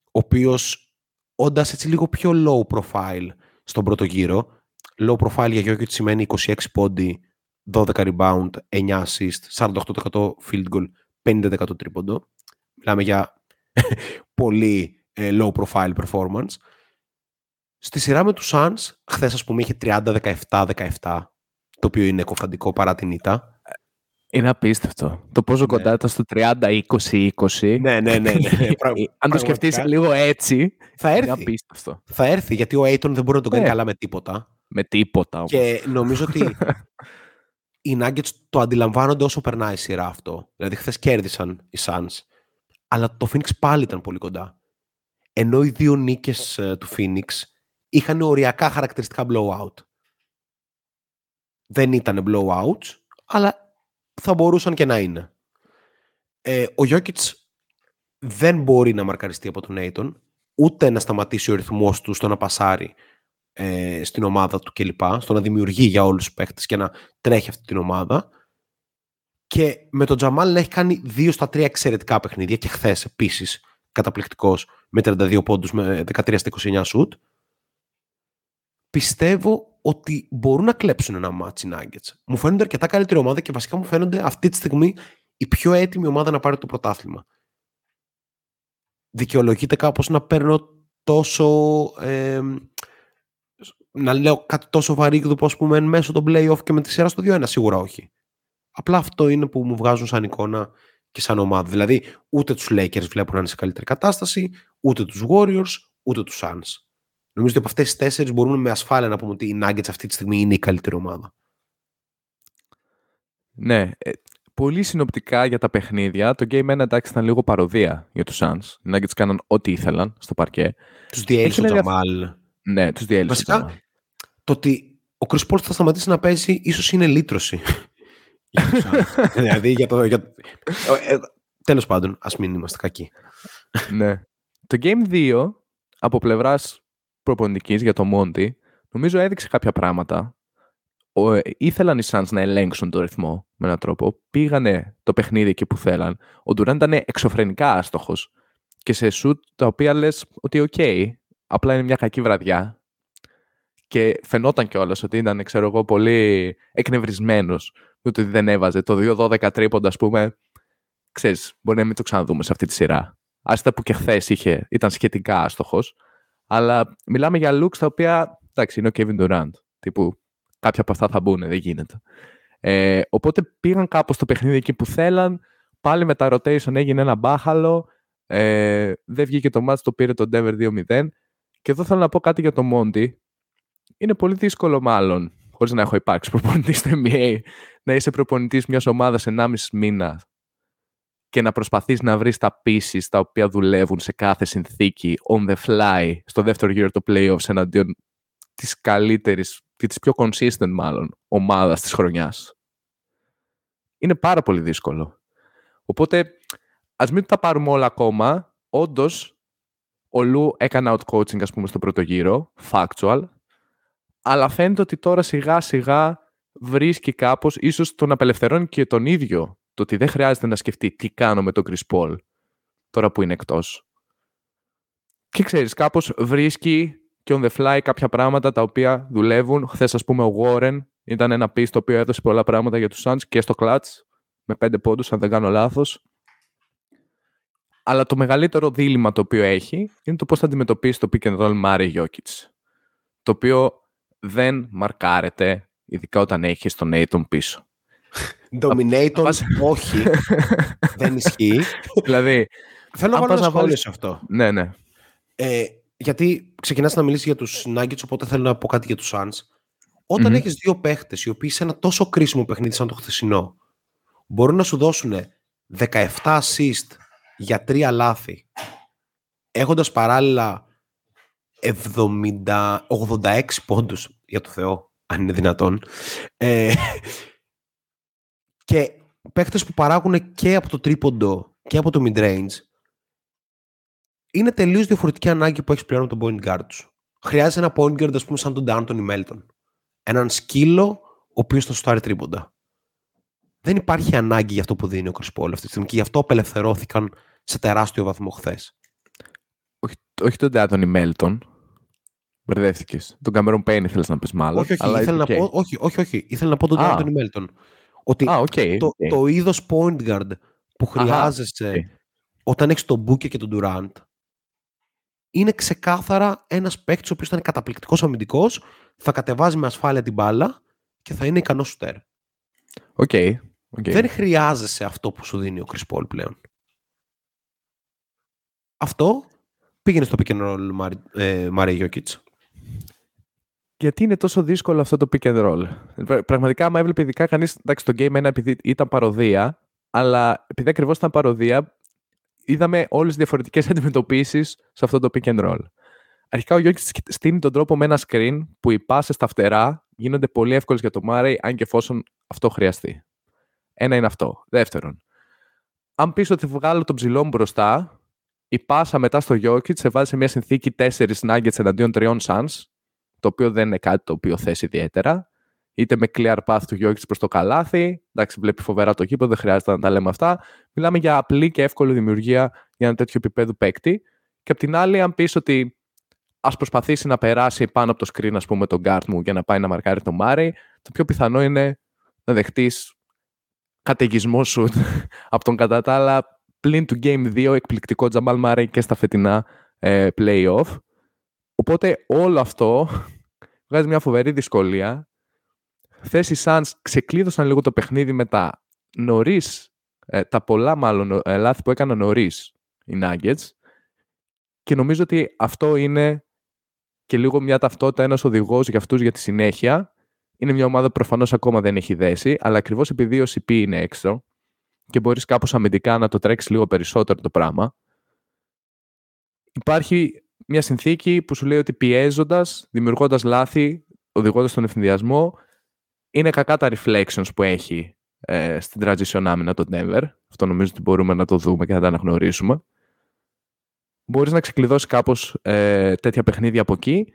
ο οποίος όντας έτσι λίγο πιο low profile στον πρώτο γύρο, low profile για Jokic σημαίνει 26 πόντι, 12 rebound, 9 assist, 48% field goal, 50% τρίποντο. Μιλάμε για πολύ ε, low profile performance. Στη σειρά με τους Suns, χθες ας πούμε είχε 30-17-17, το οποίο είναι κοφαντικό παρά την ήττα. Είναι απίστευτο. Το πόσο ναι. κοντά ήταν στο 30-20-20. Ναι, ναι, ναι. ναι. Αν το σκεφτείς λίγο έτσι, θα έρθει. Είναι απίστευτο. Θα έρθει, γιατί ο Aiton δεν μπορεί να τον κάνει ναι. καλά με τίποτα. Με τίποτα όμως. Και νομίζω ότι οι Nuggets το αντιλαμβάνονται όσο περνάει η σειρά αυτό. Δηλαδή, χθες κέρδισαν οι Suns, αλλά το Phoenix πάλι ήταν πολύ κοντά. Ενώ οι δύο νίκες ε, του Phoenix είχαν οριακά χαρακτηριστικά blowout. Δεν ήταν blowouts, αλλά θα μπορούσαν και να είναι. Ε, ο Γιώκητς δεν μπορεί να μαρκαριστεί από τον Νέιτον, ούτε να σταματήσει ο ρυθμός του στο να πασάρει ε, στην ομάδα του κλπ. Στο να δημιουργεί για όλους τους παίχτες και να τρέχει αυτή την ομάδα. Και με τον Τζαμάλ να έχει κάνει δύο στα τρία εξαιρετικά παιχνίδια και χθες επίσης καταπληκτικός με 32 πόντους με 13 στα 29 σουτ. Πιστεύω ότι μπορούν να κλέψουν ένα ματς οι Nuggets. Μου φαίνονται αρκετά καλύτερη ομάδα και βασικά μου φαίνονται αυτή τη στιγμή η πιο έτοιμη ομάδα να πάρει το πρωτάθλημα. Δικαιολογείται κάπως να παίρνω τόσο... Ε, να λέω κάτι τόσο βαρύγδουπο ας πούμε εν μέσω των play-off και με τη σειρά στο 2-1, σίγουρα όχι. Απλά αυτό είναι που μου βγάζουν σαν εικόνα και σαν ομάδα. Δηλαδή, ούτε τους Lakers βλέπουν να είναι σε καλύτερη κατάσταση, ούτε τους Warriors, ούτε τους Suns. Νομίζω ότι από αυτές τις τέσσερις μπορούμε με ασφάλεια να πούμε ότι οι Nuggets αυτή τη στιγμή είναι η καλύτερη ομάδα. Ναι. Ε, πολύ συνοπτικά για τα παιχνίδια. Το Game 1 εντάξει ήταν λίγο παροδία για τους Suns. Οι Nuggets κάναν ό,τι ήθελαν στο παρκέ. Τους διέλυσε ο Τζαμάλ. Ναι, τους διέλυσε. Βασικά, το ότι ο Chris Paul θα σταματήσει να παίζει ίσως είναι λύτρωση. δηλαδή για το. Για... Ε, Τέλος πάντων, ας μην είμαστε κακοί. ναι. Το Game 2 από πλευράς προπονητικής για το Monty, νομίζω έδειξε κάποια πράγματα. Ο, ήθελαν οι Suns να ελέγξουν το ρυθμό με έναν τρόπο. Πήγανε το παιχνίδι εκεί που θέλαν. Ο Ντουράν ήταν εξωφρενικά άστοχος και σε σουτ τα οποία λες ότι οκ, okay, απλά είναι μια κακή βραδιά. Και φαινόταν κιόλας ότι ήταν, ξέρω εγώ, πολύ εκνευρισμένος. Ότι δεν έβαζε το 2-12 τρίποντα, ας πούμε. Ξέρεις, μπορεί να μην το ξαναδούμε σε αυτή τη σειρά. Άστα που και χθες ήταν σχετικά άστοχος. Αλλά μιλάμε για looks τα οποία, εντάξει, είναι ο Kevin Durant. Τύπου, κάποια από αυτά θα μπουν, δεν γίνεται. Ε, οπότε πήγαν κάπως το παιχνίδι εκεί που θέλαν. Πάλι με τα rotation έγινε ένα μπάχαλο. Ε, δεν βγήκε το match, το πήρε το Denver 2-0. Και εδώ θέλω να πω κάτι για το Monty. Είναι πολύ δύσκολο μάλλον, χωρίς να έχω υπάρξει προπονητής στο NBA, να είσαι προπονητής μιας ομάδας 1,5 μήνα και να προσπαθείς να βρεις τα pieces τα οποία δουλεύουν σε κάθε συνθήκη on the fly στο δεύτερο γύρο του playoffs εναντίον της καλύτερης και της πιο consistent μάλλον ομάδας της χρονιάς. Είναι πάρα πολύ δύσκολο. Οπότε ας μην τα πάρουμε όλα ακόμα. Όντως, ο Λου έκανε out coaching ας πούμε στο πρώτο γύρο, factual, αλλά φαίνεται ότι τώρα σιγά σιγά βρίσκει κάπως, ίσως τον απελευθερώνει και τον ίδιο το ότι δεν χρειάζεται να σκεφτεί τι κάνω με τον Chris Paul τώρα που είναι εκτός. Και ξέρεις, κάπως βρίσκει και on the fly κάποια πράγματα τα οποία δουλεύουν. Χθες, ας πούμε, ο Warren ήταν ένα piece το οποίο έδωσε πολλά πράγματα για τους Suns και στο clutch με πέντε πόντους, αν δεν κάνω λάθος. Αλλά το μεγαλύτερο δίλημα το οποίο έχει είναι το πώς θα αντιμετωπίσει το pick and roll Mari Jokic. Το οποίο δεν μαρκάρεται, ειδικά όταν έχεις τον Aiton πίσω. Dominator, όχι. δεν ισχύει. δηλαδή. Θέλω να βάλω ένα σχόλιο σε αυτό. Ναι, ναι. Ε, γιατί ξεκινάς να μιλήσεις για τους Nuggets, οπότε θέλω να πω κάτι για τους Suns. Όταν Μμμ. έχεις δύο παίχτες οι οποίοι σε ένα τόσο κρίσιμο παιχνίδι σαν το χθεσινό μπορούν να σου δώσουν 17 assist για τρία λάθη έχοντας παράλληλα 70, 86 πόντους για το Θεό αν είναι δυνατόν ε, και παίχτες που παράγουν και από το τρίποντο και από το mid-range είναι τελείως διαφορετική ανάγκη που έχεις πλέον από τον point guard σου. Χρειάζεται ένα point guard, ας πούμε, σαν τον D'Antoni Melton. Έναν σκύλο, ο οποίος θα σου πάρει τρίποντα. Δεν υπάρχει ανάγκη για αυτό που δίνει ο Chris Paul αυτή τη στιγμή και γι' αυτό απελευθερώθηκαν σε τεράστιο βαθμό χθες. Όχι, όχι τον D'Antoni Melton. Μπερδεύτηκες. Τον Cameron Payne ήθελες να πεις μάλλον. Όχι, όχι, αλλά ήθελα οκ. να πω, όχι, όχι, όχι, ήθελα να πω τον Α. D'Antoni Melton. Ότι Α, οκ. το, οκ. το είδος point guard που Αχα, χρειάζεσαι οκ. όταν έχεις τον Booker και τον Durant είναι ξεκάθαρα ένας παίκτης ο οποίος θα είναι καταπληκτικός αμυντικός, θα κατεβάζει με ασφάλεια την μπάλα και θα είναι ικανός σουτέρ. Οκ. οκ. Δεν χρειάζεσαι αυτό που σου δίνει ο Chris Paul πλέον. Αυτό πήγαινε στο pick and roll Murray- ε, Murray Jokić. Γιατί είναι τόσο δύσκολο αυτό το pick and roll. Πρα- Πραγματικά, άμα έβλεπε ειδικά κανείς. Εντάξει, το game 1 επειδή ήταν παρωδία, αλλά επειδή ακριβώς ήταν παροδία, είδαμε όλες τις διαφορετικές αντιμετωπίσεις σε αυτό το pick and roll. Αρχικά ο Γιώργης στείνει τον τρόπο με ένα screen που οι πάσες στα φτερά γίνονται πολύ εύκολες για το Μάρεϊ αν και εφόσον αυτό χρειαστεί. Ένα είναι αυτό. Δεύτερον, αν πεις ότι βγάλω τον ψηλό μου μπροστά, η πάσα μετά στο Jokic σε βάζει σε μια συνθήκη 4 nuggets εναντίον 3 suns, το οποίο δεν είναι κάτι το οποίο θέσει ιδιαίτερα. Είτε με clear path του Jokic προς το καλάθι, εντάξει, βλέπει φοβερά το κήπο, δεν χρειάζεται να τα λέμε αυτά. Μιλάμε για απλή και εύκολη δημιουργία για ένα τέτοιο επίπεδο παίκτη. Και απ' την άλλη, αν πεις ότι ας προσπαθήσει να περάσει πάνω από το screen, ας πούμε, τον guard μου για να πάει να μαρκάρει τον Μάρι, το πιο πιθανό είναι να δεχτείς καταιγισμός σου από τον κατά τα άλλα πλην του Game 2 εκπληκτικό Τζαμάλ Μάρι και στα φετινά ε, play-off. Οπότε όλο αυτό βγάζει μια φοβερή δυσκολία. Χθες οι Suns ξεκλείδωσαν λίγο το παιχνίδι με τα νωρίς, τα πολλά μάλλον ε, λάθη που έκαναν νωρίς οι Nuggets και νομίζω ότι αυτό είναι και λίγο μια ταυτότητα, ένας οδηγός για αυτούς για τη συνέχεια. Είναι μια ομάδα που προφανώς ακόμα δεν έχει δέσει, αλλά ακριβώς επειδή ο CP είναι έξω και μπορείς κάπως αμυντικά να το τρέξεις λίγο περισσότερο το πράγμα, υπάρχει μια συνθήκη που σου λέει ότι πιέζοντας, δημιουργώντας λάθη, οδηγώντας τον ευθυνδιασμό, είναι κακά τα reflections που έχει ε, στην transition άμυνα το Denver. Αυτό νομίζω ότι μπορούμε να το δούμε και να τα αναγνωρίσουμε. Μπορείς να ξεκλειδώσεις κάπως ε, τέτοια παιχνίδια από εκεί,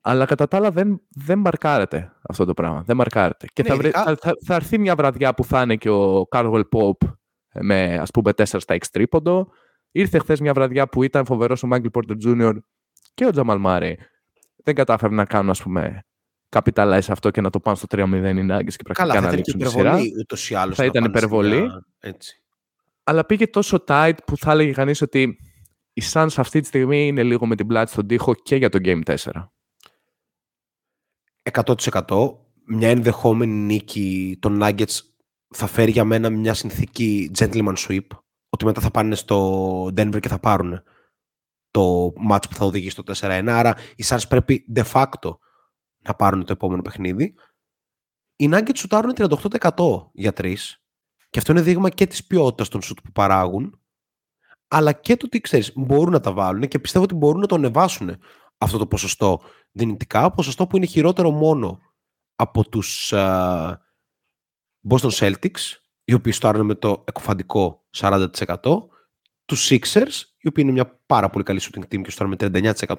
αλλά κατά τα άλλα δεν, δεν μαρκάρεται αυτό το πράγμα. Δεν μαρκάρεται. Και Ναι, θα, βρε- ειδικά- θα, θα, θα έρθει μια βραδιά που θα είναι και ο Cardwell Pope με ας πούμε 4 στα 6 τρίποντο. Ήρθε χθες μια βραδιά που ήταν φοβερός ο Michael Porter Jr. και ο Τζαμαλ Μάρι. Δεν κατάφεραν να κάνουν, ας πούμε, capitalize αυτό και να το πάνε στο 3-0 οι Nuggets και πρακτικά Καλά, θα να ήταν και λήξουν τη σειρά. υπερβολή ούτως ή άλλως. Θα να ήταν πάνε σε υπερβολή. μια- Έτσι. Αλλά πήγε τόσο tight που θα έλεγε κανείς ότι οι Suns αυτή τη στιγμή είναι λίγο με την πλάτη στον τοίχο και για το Game 4. 100% μια ενδεχόμενη νίκη των Nuggets θα φέρει για μένα μια συνθήκη gentleman sweep ότι μετά θα πάνε στο Denver και θα πάρουν το match που θα οδηγήσει στο 4-1 άρα οι Suns πρέπει de facto να πάρουν το επόμενο παιχνίδι. Οι Nuggets σουτάρουν 38% για 3 και αυτό είναι δείγμα και της ποιότητας των σουτ που παράγουν αλλά και το τι ξέρεις μπορούν να τα βάλουν και πιστεύω ότι μπορούν να το ανεβάσουν αυτό το ποσοστό δυνητικά, ποσοστό που είναι χειρότερο μόνο από τους α, Boston Celtics, οι οποίοι στάρουν με το εκοφαντικό 40%, τους Sixers, οι οποίοι είναι μια πάρα πολύ καλή shooting team και στάρουν με 39%,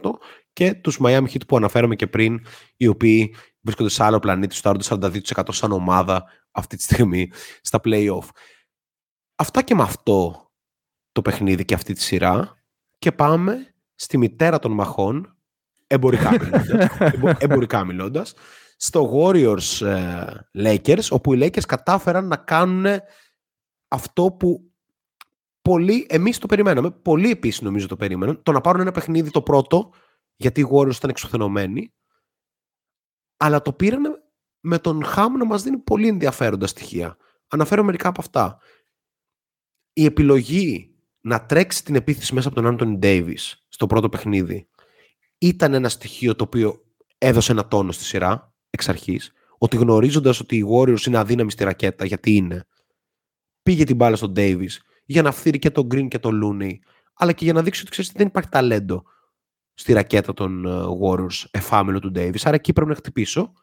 και τους Miami Heat που αναφέραμε και πριν, οι οποίοι βρίσκονται σε άλλο πλανήτη, στάρουν 42% σαν ομάδα αυτή τη στιγμή στα play-off. Αυτά και με αυτό το παιχνίδι και αυτή τη σειρά. Και πάμε στη μητέρα των μαχών εμπορικά μιλώντας, εμπο- εμπορικά μιλώντας, στο Warriors ε, Lakers, όπου οι Lakers κατάφεραν να κάνουν αυτό που πολλοί, εμείς το περιμέναμε, πολλοί επίσης νομίζω το περίμεναν, το να πάρουν ένα παιχνίδι το πρώτο, γιατί οι Warriors ήταν εξουθενωμένοι, αλλά το πήραν με τον Χάμ να μας δίνει πολύ ενδιαφέροντα στοιχεία. Αναφέρω μερικά από αυτά. Η επιλογή να τρέξει την επίθεση μέσα από τον Άντωνι Ντέιβις στο πρώτο παιχνίδι ήταν ένα στοιχείο το οποίο έδωσε ένα τόνο στη σειρά. Εξ αρχής, ότι γνωρίζοντας ότι οι Warriors είναι αδύναμοι στη ρακέτα, γιατί είναι, πήγε την μπάλα στον Davis για να φθείρει και τον Green και τον Looney, αλλά και για να δείξει ότι ξέρεις, δεν υπάρχει ταλέντο στη ρακέτα των ε, Warriors εφάμιλο του Davis. Άρα εκεί πρέπει να χτυπήσω.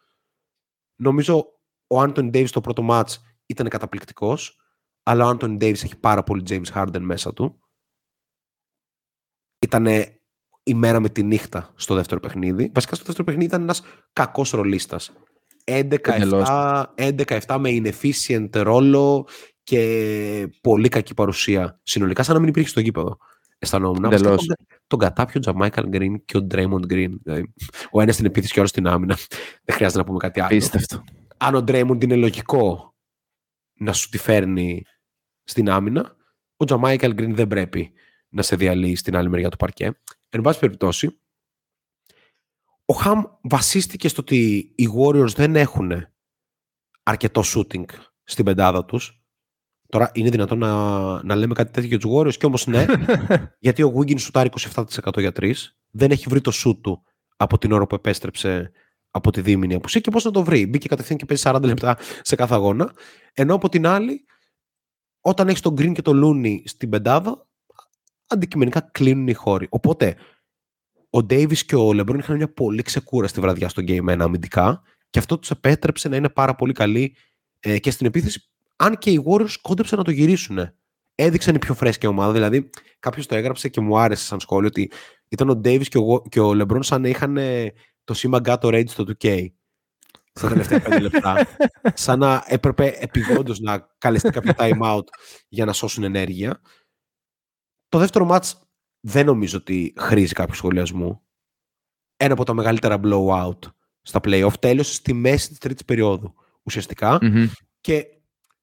Νομίζω ο Anthony Davis το πρώτο match ήταν καταπληκτικός, αλλά ο Anthony Davis έχει πάρα πολύ James Harden μέσα του. Ήταν η μέρα με τη νύχτα στο δεύτερο παιχνίδι. Βασικά στο δεύτερο παιχνίδι ήταν ένας κακός ρολίστας. 11-7 με inefficient ρόλο και πολύ κακή παρουσία συνολικά, σαν να μην υπήρχε στο γήπεδο. Αισθανόμουν. Τον, τον κατάπιο Τζαμάικαλ Γκριν και ο Ντρέιμοντ Γκριν. Δηλαδή, ο ένας στην επίθεση και ο άλλος στην άμυνα. Δεν χρειάζεται να πούμε κάτι άλλο. Πίστευτο. Αν ο Ντρέιμοντ είναι λογικό να σου τη φέρνει στην άμυνα, ο Τζαμάικαλ Γκριν δεν πρέπει να σε διαλύει στην άλλη μεριά του παρκέ. Εν πάση περιπτώσει, ο Χαμ βασίστηκε στο ότι οι Warriors δεν έχουν αρκετό shooting στην πεντάδα τους. Τώρα είναι δυνατόν να, να λέμε κάτι τέτοιο για τους Warriors και όμως ναι, γιατί ο Wiggins σουτάρει 27% για 3, δεν έχει βρει το shoot του από την ώρα που επέστρεψε από τη δίμηνη απουσία και πώς να το βρει. Μπήκε κατευθείαν και παίζει 40 λεπτά σε κάθε αγώνα. Ενώ από την άλλη, όταν έχεις τον Green και τον Looney στην πεντάδα, αντικειμενικά κλείνουν οι χώροι. Οπότε, ο Ντέιβις και ο Λεμπρόν είχαν μια πολύ ξεκούραστη βραδιά στο Game 1 αμυντικά και αυτό τους επέτρεψε να είναι πάρα πολύ καλοί ε, και στην επίθεση. Αν και οι Warriors κόντεψαν να το γυρίσουν. Έδειξαν η πιο φρέσκια ομάδα. Δηλαδή, κάποιος το έγραψε και μου άρεσε σαν σχόλιο ότι ήταν ο Ντέιβις και, ο, και ο Λεμπρόν σαν να είχαν το σήμα Gato Rage στο 2K στα τελευταία πέντε λεπτά. σαν να έπρεπε επιγόντως να καλεστεί κάποιο time out για να σώσουν ενέργεια. Το δεύτερο μάτς δεν νομίζω ότι χρήζει κάποιο σχολιασμού. Ένα από τα μεγαλύτερα blowout στα playoff τέλειωσε στη μέση της τρίτης περίοδου και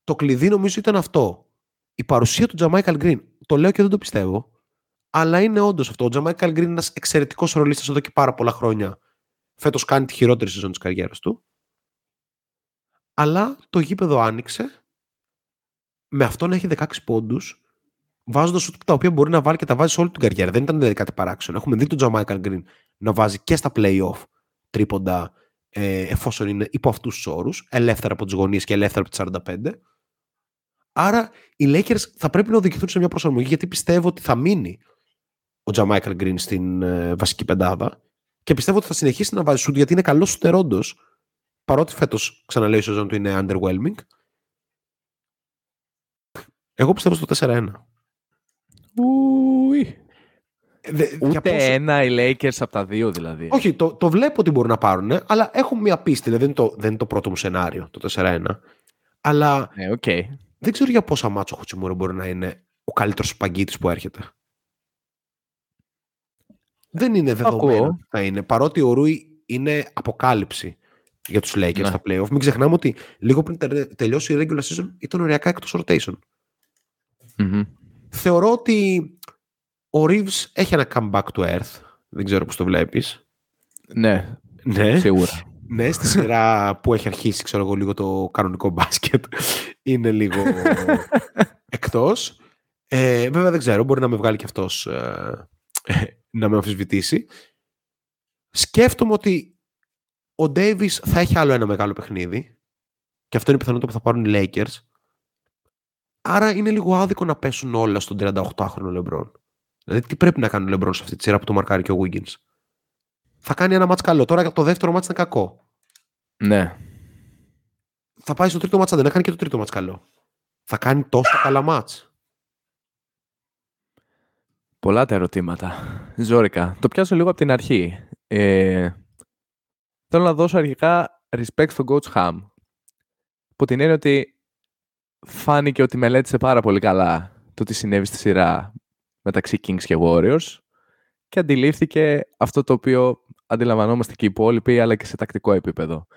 το κλειδί νομίζω ήταν αυτό. Η παρουσία του Τζαμάικαλ Γκριν. Το λέω και δεν το πιστεύω. Αλλά είναι όντως αυτό. Ο Τζαμάικαλ Γκριν είναι ένας εξαιρετικός ρολίστας εδώ και πάρα πολλά χρόνια. Φέτος κάνει τη χειρότερη σεζόν της καριέρας του. Αλλά το γήπεδο άνοιξε με αυτό να έχει 16 πόντους βάζοντας σουτ τα οποία μπορεί να βάλει και τα βάζει σε όλη την καριέρα. Δεν ήταν δηλαδή κάτι παράξενο. Έχουμε δει τον Τζαμάικαλ Γκριν να βάζει και στα playoff τρίποντα ε, εφόσον είναι υπό αυτούς τους όρους, ελεύθερα από τις γωνίες και ελεύθερα από τις 45. Άρα οι Lakers θα πρέπει να οδηγηθούν σε μια προσαρμογή γιατί πιστεύω ότι θα μείνει ο Τζαμάικαλ Γκριν στην ε, βασική πεντάδα και πιστεύω ότι θα συνεχίσει να βάζει σουτ γιατί είναι καλός σουτερόντο παρότι φέτος ξαναλέω η σεζόν του είναι underwhelming. Εγώ πιστεύω στο 4-1. Ουι. Ούτε ένα οι Lakers από τα δύο δηλαδή. Όχι, το, το βλέπω ότι μπορούν να πάρουν, αλλά έχουν μια πίστη. Δηλαδή δεν είναι το, δεν είναι το πρώτο μου σενάριο, το 4-1. Αλλά ναι, okay. δεν ξέρω για πόσα μάτσο ο Χουτσιμούρο μπορεί να είναι ο καλύτερος σπαγκίτης που έρχεται. Δεν είναι δεδομένο ότι θα είναι. Παρότι ο Ρούι είναι αποκάλυψη για τους Lakers ναι. στα playoff. Μην ξεχνάμε ότι λίγο πριν τελειώσει η regular season ήταν οριακά εκτός rotation. Mm-hmm θεωρώ ότι ο Reeves έχει ένα comeback to earth. Δεν ξέρω πώς το βλέπεις. Ναι, ναι. σίγουρα. Ναι, στη σειρά που έχει αρχίσει, ξέρω εγώ, λίγο το κανονικό μπάσκετ, είναι λίγο εκτός. Ε, βέβαια δεν ξέρω, μπορεί να με βγάλει και αυτός ε, να με αμφισβητήσει. Σκέφτομαι ότι ο Davis θα έχει άλλο ένα μεγάλο παιχνίδι και αυτό είναι η πιθανότητα που θα πάρουν οι Lakers Άρα είναι λίγο άδικο να πέσουν όλα στον 38χρονο Λεμπρόν. Δηλαδή, τι πρέπει να κάνει ο Λεμπρόν σε αυτή τη σειρά που το μαρκάρει και ο Wiggins; Θα κάνει ένα μάτς καλό. Τώρα το δεύτερο μάτς είναι κακό. Ναι. Θα πάει στο τρίτο μάτς, δεν έκανε και το τρίτο μάτς καλό. Θα κάνει τόσο καλά μάτς. Πολλά τα ερωτήματα. Ζόρικα. Το πιάσω λίγο από την αρχή. Ε, θέλω να δώσω αρχικά respect στον coach Ham. Που την έννοια ότι φάνηκε ότι μελέτησε πάρα πολύ καλά το τι συνέβη στη σειρά μεταξύ Kings και Warriors και αντιλήφθηκε αυτό το οποίο αντιλαμβανόμαστε και οι υπόλοιποι αλλά και σε τακτικό επίπεδο.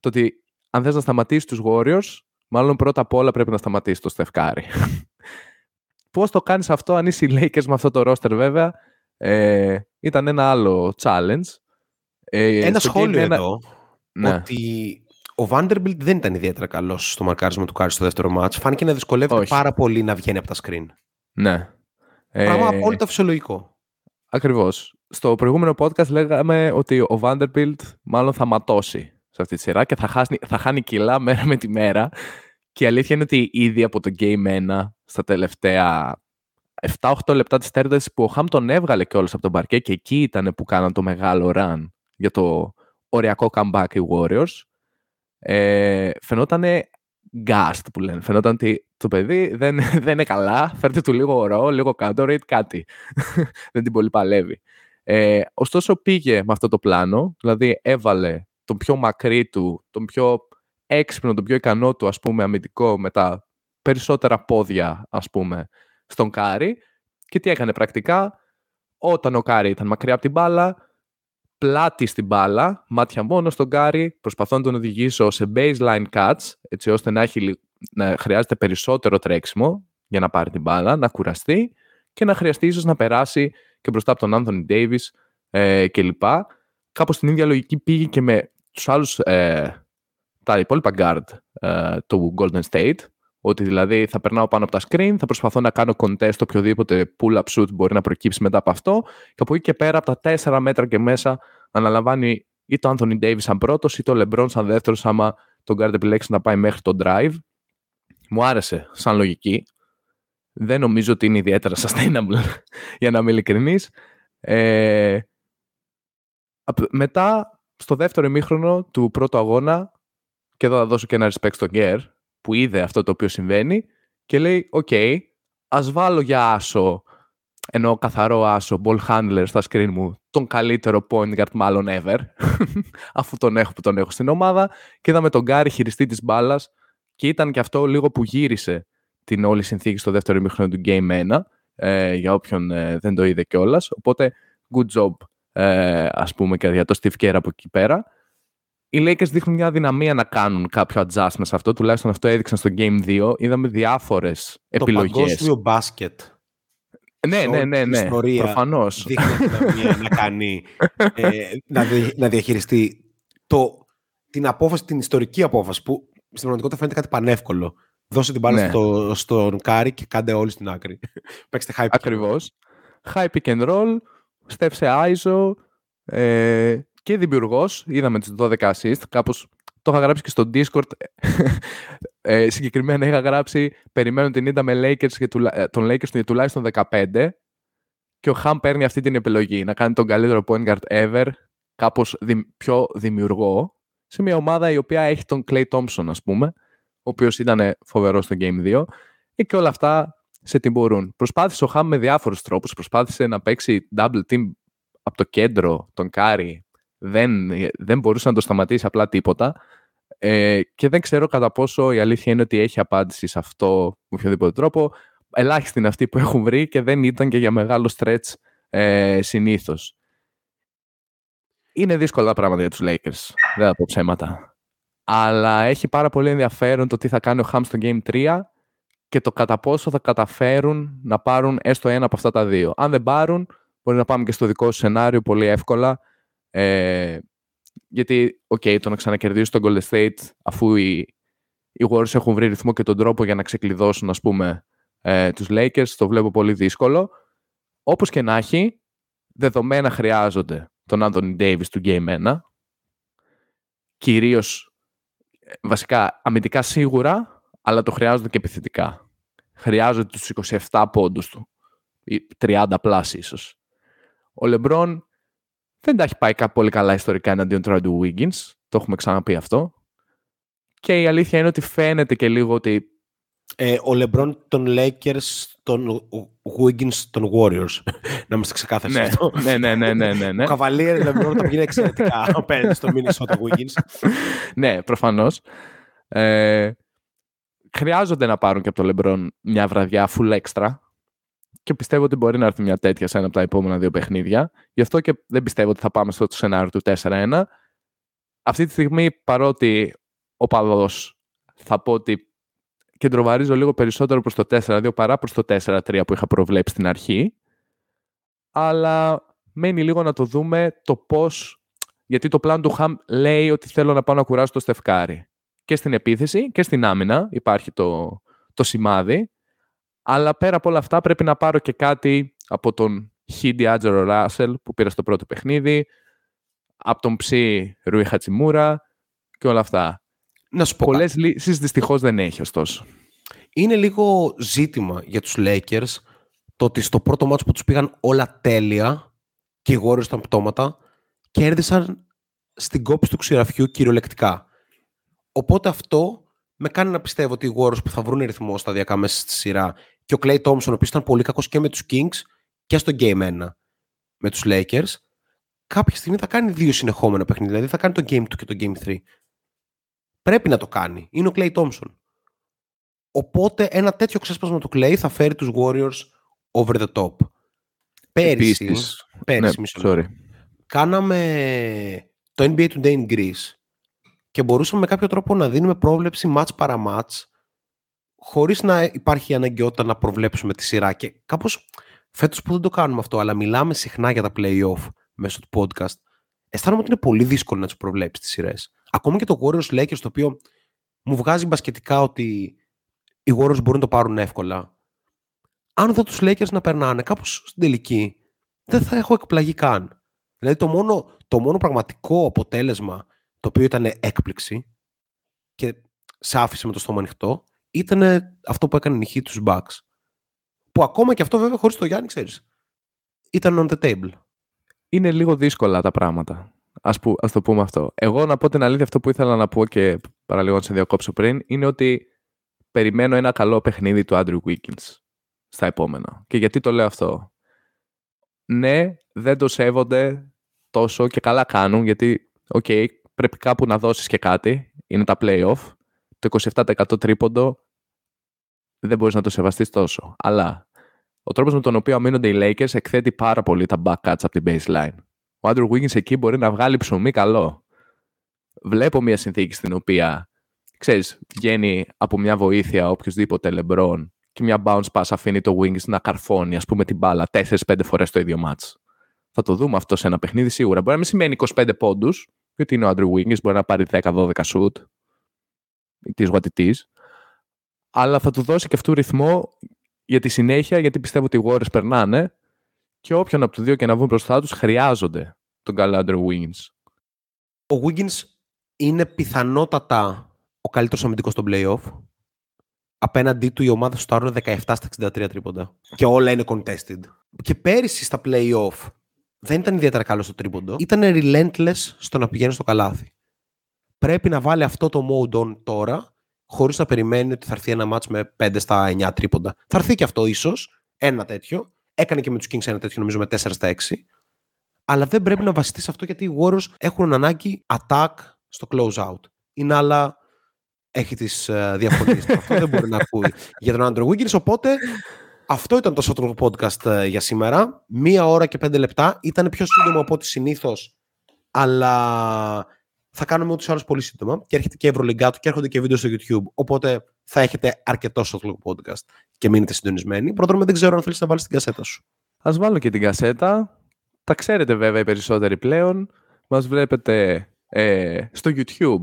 Το ότι αν θες να σταματήσεις τους Warriors, μάλλον πρώτα απ' όλα πρέπει να σταματήσεις το Στεφκάρη. Πώς το κάνεις αυτό αν είσαι οι Lakers με αυτό το roster βέβαια, ε, ήταν ένα άλλο challenge. Ε, ένα σχόλιο εδώ, ναι. ότι ο Vanderbilt δεν ήταν ιδιαίτερα καλός στο μαρκάρισμα του Κάρι στο δεύτερο ματς. Φάνηκε να δυσκολεύεται πάρα πολύ να βγαίνει από τα screen. Ναι. Πράγμα ε... απόλυτα φυσιολογικό. Ακριβώς. Στο προηγούμενο podcast λέγαμε ότι ο Vanderbilt μάλλον θα ματώσει σε αυτή τη σειρά και θα, χάσει, θα χάνει κιλά μέρα με τη μέρα. Και η αλήθεια είναι ότι ήδη από το Game 1 στα τελευταία 7-8 λεπτά της τέταρτης που ο Χαμ τον έβγαλε κιόλας από τον παρκέ και εκεί ήταν που κάναν το μεγάλο run για το οριακό comeback οι Warriors. Ε, φαινόταν γκάστ που λένε. Φαινόταν ότι το παιδί δεν, δεν είναι καλά, φέρτε του λίγο ωρό, λίγο κάτω, κάτι. δεν την πολύ παλεύει. Ε, ωστόσο πήγε με αυτό το πλάνο, δηλαδή έβαλε τον πιο μακρύ του, τον πιο έξυπνο, τον πιο ικανό του, ας πούμε, αμυντικό με τα περισσότερα πόδια, ας πούμε, στον Κάρι. Και τι έκανε πρακτικά, όταν ο Κάρι ήταν μακριά από την μπάλα, πλάτη στην μπάλα, μάτια μόνο στον Κάρι, προσπαθώ να τον οδηγήσω σε baseline cuts, έτσι ώστε να, έχει, να χρειάζεται περισσότερο τρέξιμο για να πάρει την μπάλα, να κουραστεί και να χρειαστεί ίσως να περάσει και μπροστά από τον Anthony Davis ε, κλπ. Κάπως την ίδια λογική πήγε και με τους άλλους, ε, τα υπόλοιπα guard ε, του Golden State, ότι δηλαδή θα περνάω πάνω από τα screen, θα προσπαθώ να κάνω contest οποιοδήποτε pull-up shoot μπορεί να προκύψει μετά από αυτό και από εκεί και πέρα από τα 4 μέτρα και μέσα αναλαμβάνει ή το Anthony Davis σαν πρώτος ή το LeBron σαν δεύτερος άμα τον guard επιλέξει να πάει μέχρι το drive. Μου άρεσε σαν λογική. Δεν νομίζω ότι είναι ιδιαίτερα sustainable για να είμαι ειλικρινής. Ε, μετά στο δεύτερο ημίχρονο του πρώτου αγώνα, και εδώ θα δώσω και ένα respect στον Κερ, που είδε αυτό το οποίο συμβαίνει και λέει, ok, okay, ας βάλω για άσο, ένα καθαρό άσο, ball handler στα screen μου, τον καλύτερο point guard μάλλον ever, αφού τον έχω που τον έχω στην ομάδα, και είδαμε τον Κάρι χειριστή της μπάλας και ήταν και αυτό λίγο που γύρισε την όλη συνθήκη στο δεύτερο ημίχρονο του Game 1, ε, για όποιον ε, δεν το είδε κιόλας. Οπότε, good job ε, ας πούμε και για το Steve Kerr από εκεί πέρα. Οι Lakers δείχνουν μια αδυναμία να κάνουν κάποιο adjustment σε αυτό, τουλάχιστον αυτό έδειξαν στο Game 2. Είδαμε διάφορες επιλογές. Το παγκόσμιο μπάσκετ. Ναι, ναι, ναι, ναι, ιστορία προφανώς. Δείχνει αδυναμία να κάνει, ε, να, να διαχειριστεί το, την απόφαση, την ιστορική απόφαση που στην πραγματικότητα φαίνεται κάτι πανεύκολο. Δώσε την μπάλα ναι. στο, στον Κάρι και κάντε όλοι στην άκρη. Παίξτε high pick. Ακριβώς. High pick and roll, στέψε ISO ε, και δημιουργός. Είδαμε τι 12 assist. Κάπως το είχα γράψει και στο Discord. ε, συγκεκριμένα είχα γράψει Περιμένω την ήττα με Lakers και ε, τον Lakers για τουλάχιστον 15. Και ο Χαμ παίρνει αυτή την επιλογή να κάνει τον καλύτερο point guard ever, κάπως πιο δημιουργό, σε μια ομάδα η οποία έχει τον Clay Thompson, ας πούμε, ο οποίος ήταν φοβερός στο Game 2. Και όλα αυτά σε τιμωρούν. Προσπάθησε ο Χαμ με διάφορους τρόπους. Προσπάθησε να παίξει double team από το κέντρο, τον Κάρι. Δεν, δεν μπορούσε να το σταματήσει απλά τίποτα. Ε, και δεν ξέρω κατά πόσο η αλήθεια είναι ότι έχει απάντηση σε αυτό με οποιοδήποτε τρόπο. Ελάχιστοι είναι αυτοί που έχουν βρει και δεν ήταν και για μεγάλο stretch ε, συνήθως. Είναι δύσκολα πράγματα για τους Lakers. Δεν θα πω ψέματα. Αλλά έχει πάρα πολύ ενδιαφέρον το τι θα κάνει ο Χαμ στο Game 3 και το κατά πόσο θα καταφέρουν να πάρουν έστω ένα από αυτά τα δύο. Αν δεν πάρουν, μπορεί να πάμε και στο δικό σου σενάριο πολύ εύκολα. Ε, γιατί, ok, okay, το να ξανακερδίσει τον Golden State αφού οι, οι Warriors έχουν βρει ρυθμό και τον τρόπο για να ξεκλειδώσουν, ας πούμε, ε, τους Lakers, το βλέπω πολύ δύσκολο. Όπως και να έχει, δεδομένα χρειάζονται τον Anthony Davis του Game 1. Κυρίως, ε, βασικά, αμυντικά σίγουρα, αλλά το χρειάζονται και επιθετικά. Χρειάζονται τους 27 πόντους του. 30 plus ίσως. Ο Λεμπρόν δεν τα έχει πάει πολύ καλά ιστορικά εναντίον τώρα του Wiggins. Το έχουμε ξαναπεί αυτό. Και η αλήθεια είναι ότι φαίνεται και λίγο ότι... Ε, ο Λεμπρόν των Lakers, τον Wiggins των Warriors. να είμαστε ξεκάθαροι ναι, αυτό. ναι, ναι, ναι, ναι, ναι, ναι. Ο Καβαλίερ Λεμπρόν τον γίνει εξαιρετικά απέναντι στο Minnesota Wiggins. ναι, προφανώς. Ε, χρειάζονται να πάρουν και από το LeBron μια βραδιά full extra και πιστεύω ότι μπορεί να έρθει μια τέτοια σε ένα από τα επόμενα δύο παιχνίδια. Γι' αυτό και δεν πιστεύω ότι θα πάμε στο σενάριο του 4-1. Αυτή τη στιγμή, παρότι ο παδός θα πω ότι κεντροβαρίζω λίγο περισσότερο προς το 4-2 παρά προς το 4-3 που είχα προβλέψει στην αρχή. Αλλά μένει λίγο να το δούμε το πώς... Γιατί το πλάνο του Χαμ λέει ότι θέλω να πάω να κουράσω το Στεφκάρι και στην επίθεση και στην άμυνα υπάρχει το, το σημάδι. Αλλά πέρα από όλα αυτά πρέπει να πάρω και κάτι από τον Χίντι Άτζερο Ράσελ που πήρα στο πρώτο παιχνίδι, από τον Ψή Ρουί Χατσιμούρα, και όλα αυτά. Να σου πω Πολλές λύσεις δυστυχώς δεν έχει ωστόσο. Είναι λίγο ζήτημα για τους Lakers το ότι στο πρώτο μάτσο που τους πήγαν όλα τέλεια και οι Warriors ήταν πτώματα, κέρδισαν στην κόψη του ξηραφιού κυριολεκτικά. Οπότε αυτό με κάνει να πιστεύω ότι οι Warriors που θα βρουν ρυθμό σταδιακά μέσα στη σειρά και ο Clay Thompson, ο οποίος ήταν πολύ κακός και με τους Kings και στο Game 1 με τους Lakers, κάποια στιγμή θα κάνει δύο συνεχόμενα παιχνίδια. Δηλαδή θα κάνει το Game 2 και το Game 3. Πρέπει να το κάνει. Είναι ο Clay Thompson. Οπότε ένα τέτοιο ξέσπασμα του Clay θα φέρει τους Warriors over the top. Πέρυσι, Επίσης, πέρυσι ναι, μισό sorry. λεπτό, κάναμε το NBA Today in Greece και μπορούσαμε με κάποιο τρόπο να δίνουμε πρόβλεψη match παρά match χωρίς να υπάρχει αναγκαιότητα να προβλέψουμε τη σειρά και κάπως φέτος που δεν το κάνουμε αυτό αλλά μιλάμε συχνά για τα play-off μέσω του podcast αισθάνομαι ότι είναι πολύ δύσκολο να τις προβλέψεις τις σειρές. Ακόμα και το Warriors Lakers το οποίο μου βγάζει μπασκετικά ότι οι Warriors μπορούν να το πάρουν εύκολα. Αν δω τους Lakers να περνάνε κάπως στην τελική δεν θα έχω εκπλαγεί καν. Δηλαδή το μόνο, το μόνο πραγματικό αποτέλεσμα το οποίο ήταν έκπληξη και σε άφησε με το στόμα ανοιχτό ήταν αυτό που έκανε νυχή τους Bucks. Που ακόμα και αυτό βέβαια χωρίς το Γιάννη ξέρεις. Ήταν on the table. είναι λίγο δύσκολα τα πράγματα. Ας, που, ας το πούμε αυτό. Εγώ να πω την αλήθεια αυτό που ήθελα να πω και παραλίγο να σε διακόψω πριν είναι ότι περιμένω ένα καλό παιχνίδι του Andrew Wiggins στα επόμενα. Και γιατί το λέω αυτό; Ναι, δεν το σέβονται τόσο και καλά κάνουν γιατί, οκ, πρέπει κάπου να δώσεις και κάτι. Είναι τα play-off. Το 27% τρίποντο δεν μπορείς να το σεβαστείς τόσο. Αλλά ο τρόπος με τον οποίο αμήνονται οι Lakers εκθέτει πάρα πολύ τα back cuts από την baseline. Ο Andrew Wiggins εκεί μπορεί να βγάλει ψωμί καλό. Βλέπω μια συνθήκη στην οποία, ξέρεις, βγαίνει από μια βοήθεια οποιοδήποτε LeBron και μια bounce pass αφήνει το Wiggins να καρφώνει, ας πούμε, την μπάλα 4-5 φορές το ίδιο match. Θα το δούμε αυτό σε ένα παιχνίδι σίγουρα. Μπορεί να μην σημαίνει 25 πόντους, γιατί είναι ο Andrew Wiggins, μπορεί να πάρει 10-12 shoot, της what it is, αλλά θα του δώσει και αυτού ρυθμό για τη συνέχεια, γιατί πιστεύω ότι οι Warriors περνάνε και όποιον από τους δύο και να βγουν μπροστά τους χρειάζονται τον καλό Andrew Wiggins. Ο Wiggins είναι πιθανότατα ο καλύτερος αμυντικός στο playoff. Απέναντί του η ομάδα σου τάρουν 17 στα 63 τρίποντα. Και όλα είναι contested. Και πέρυσι στα playoff δεν ήταν ιδιαίτερα καλό στο τρίποντο. Ήταν relentless στο να πηγαίνεις στο καλάθι. Πρέπει να βάλει αυτό το mode on τώρα, χωρίς να περιμένει ότι θα έρθει ένα match με 5 στα 9 τρίποντα. Θα έρθει και αυτό ίσως, ένα τέτοιο. Έκανε και με τους Kings ένα τέτοιο, νομίζω με 4 στα 6. Αλλά δεν πρέπει να βασιστείς σε αυτό γιατί οι Warriors έχουν ανάγκη attack στο close out. Είναι άλλα έχει τις uh, διαφωνίε του. Αυτό δεν μπορεί να ακούει για τον Andrew Wiggins. Οπότε αυτό ήταν το Shot Podcast ε, για σήμερα. Μία ώρα και πέντε λεπτά. Ήταν πιο σύντομο από ό,τι συνήθως, αλλά θα κάνουμε ούτως ή άλλως πολύ σύντομα. Και έρχεται και Ευρωλυγκάτου και έρχονται και βίντεο στο YouTube. Οπότε θα έχετε αρκετός Shot Podcast και μείνετε συντονισμένοι. Πρώτον, δεν ξέρω αν θέλεις να βάλεις την κασέτα σου. Α βάλω και την κασέτα. Τα ξέρετε βέβαια οι περισσότεροι πλέον. Μας βλέπετε ε, στο YouTube,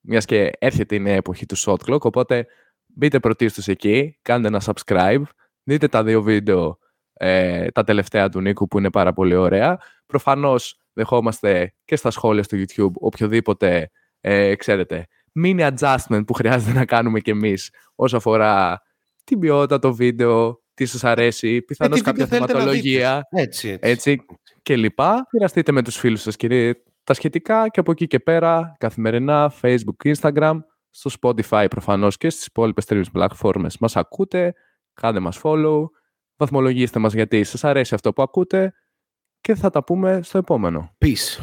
μιας και έρχεται η νέα εποχή του Shot Clock, οπότε μπείτε πρωτίστως εκεί, κάντε ένα subscribe, δείτε τα δύο βίντεο ε, τα τελευταία του Νίκου που είναι πάρα πολύ ωραία. Προφανώς δεχόμαστε και στα σχόλια στο YouTube οποιοδήποτε, ε, ξέρετε, mini adjustment που χρειάζεται να κάνουμε κι εμείς όσο αφορά την ποιότητα, το βίντεο, τι σας αρέσει, πιθανώς τι κάποια βίντεο θέλετε να θεματολογία, Έτσι, έτσι. έτσι και λοιπά. Μοιραστείτε με τους φίλους σας κύριε τα σχετικά και από εκεί και πέρα καθημερινά Facebook, Instagram, στο Spotify προφανώς και στις υπόλοιπες τρεις πλατφόρμες. Μας ακούτε, κάντε μας follow, βαθμολογήστε μας γιατί σας αρέσει αυτό που ακούτε και θα τα πούμε στο επόμενο. Peace.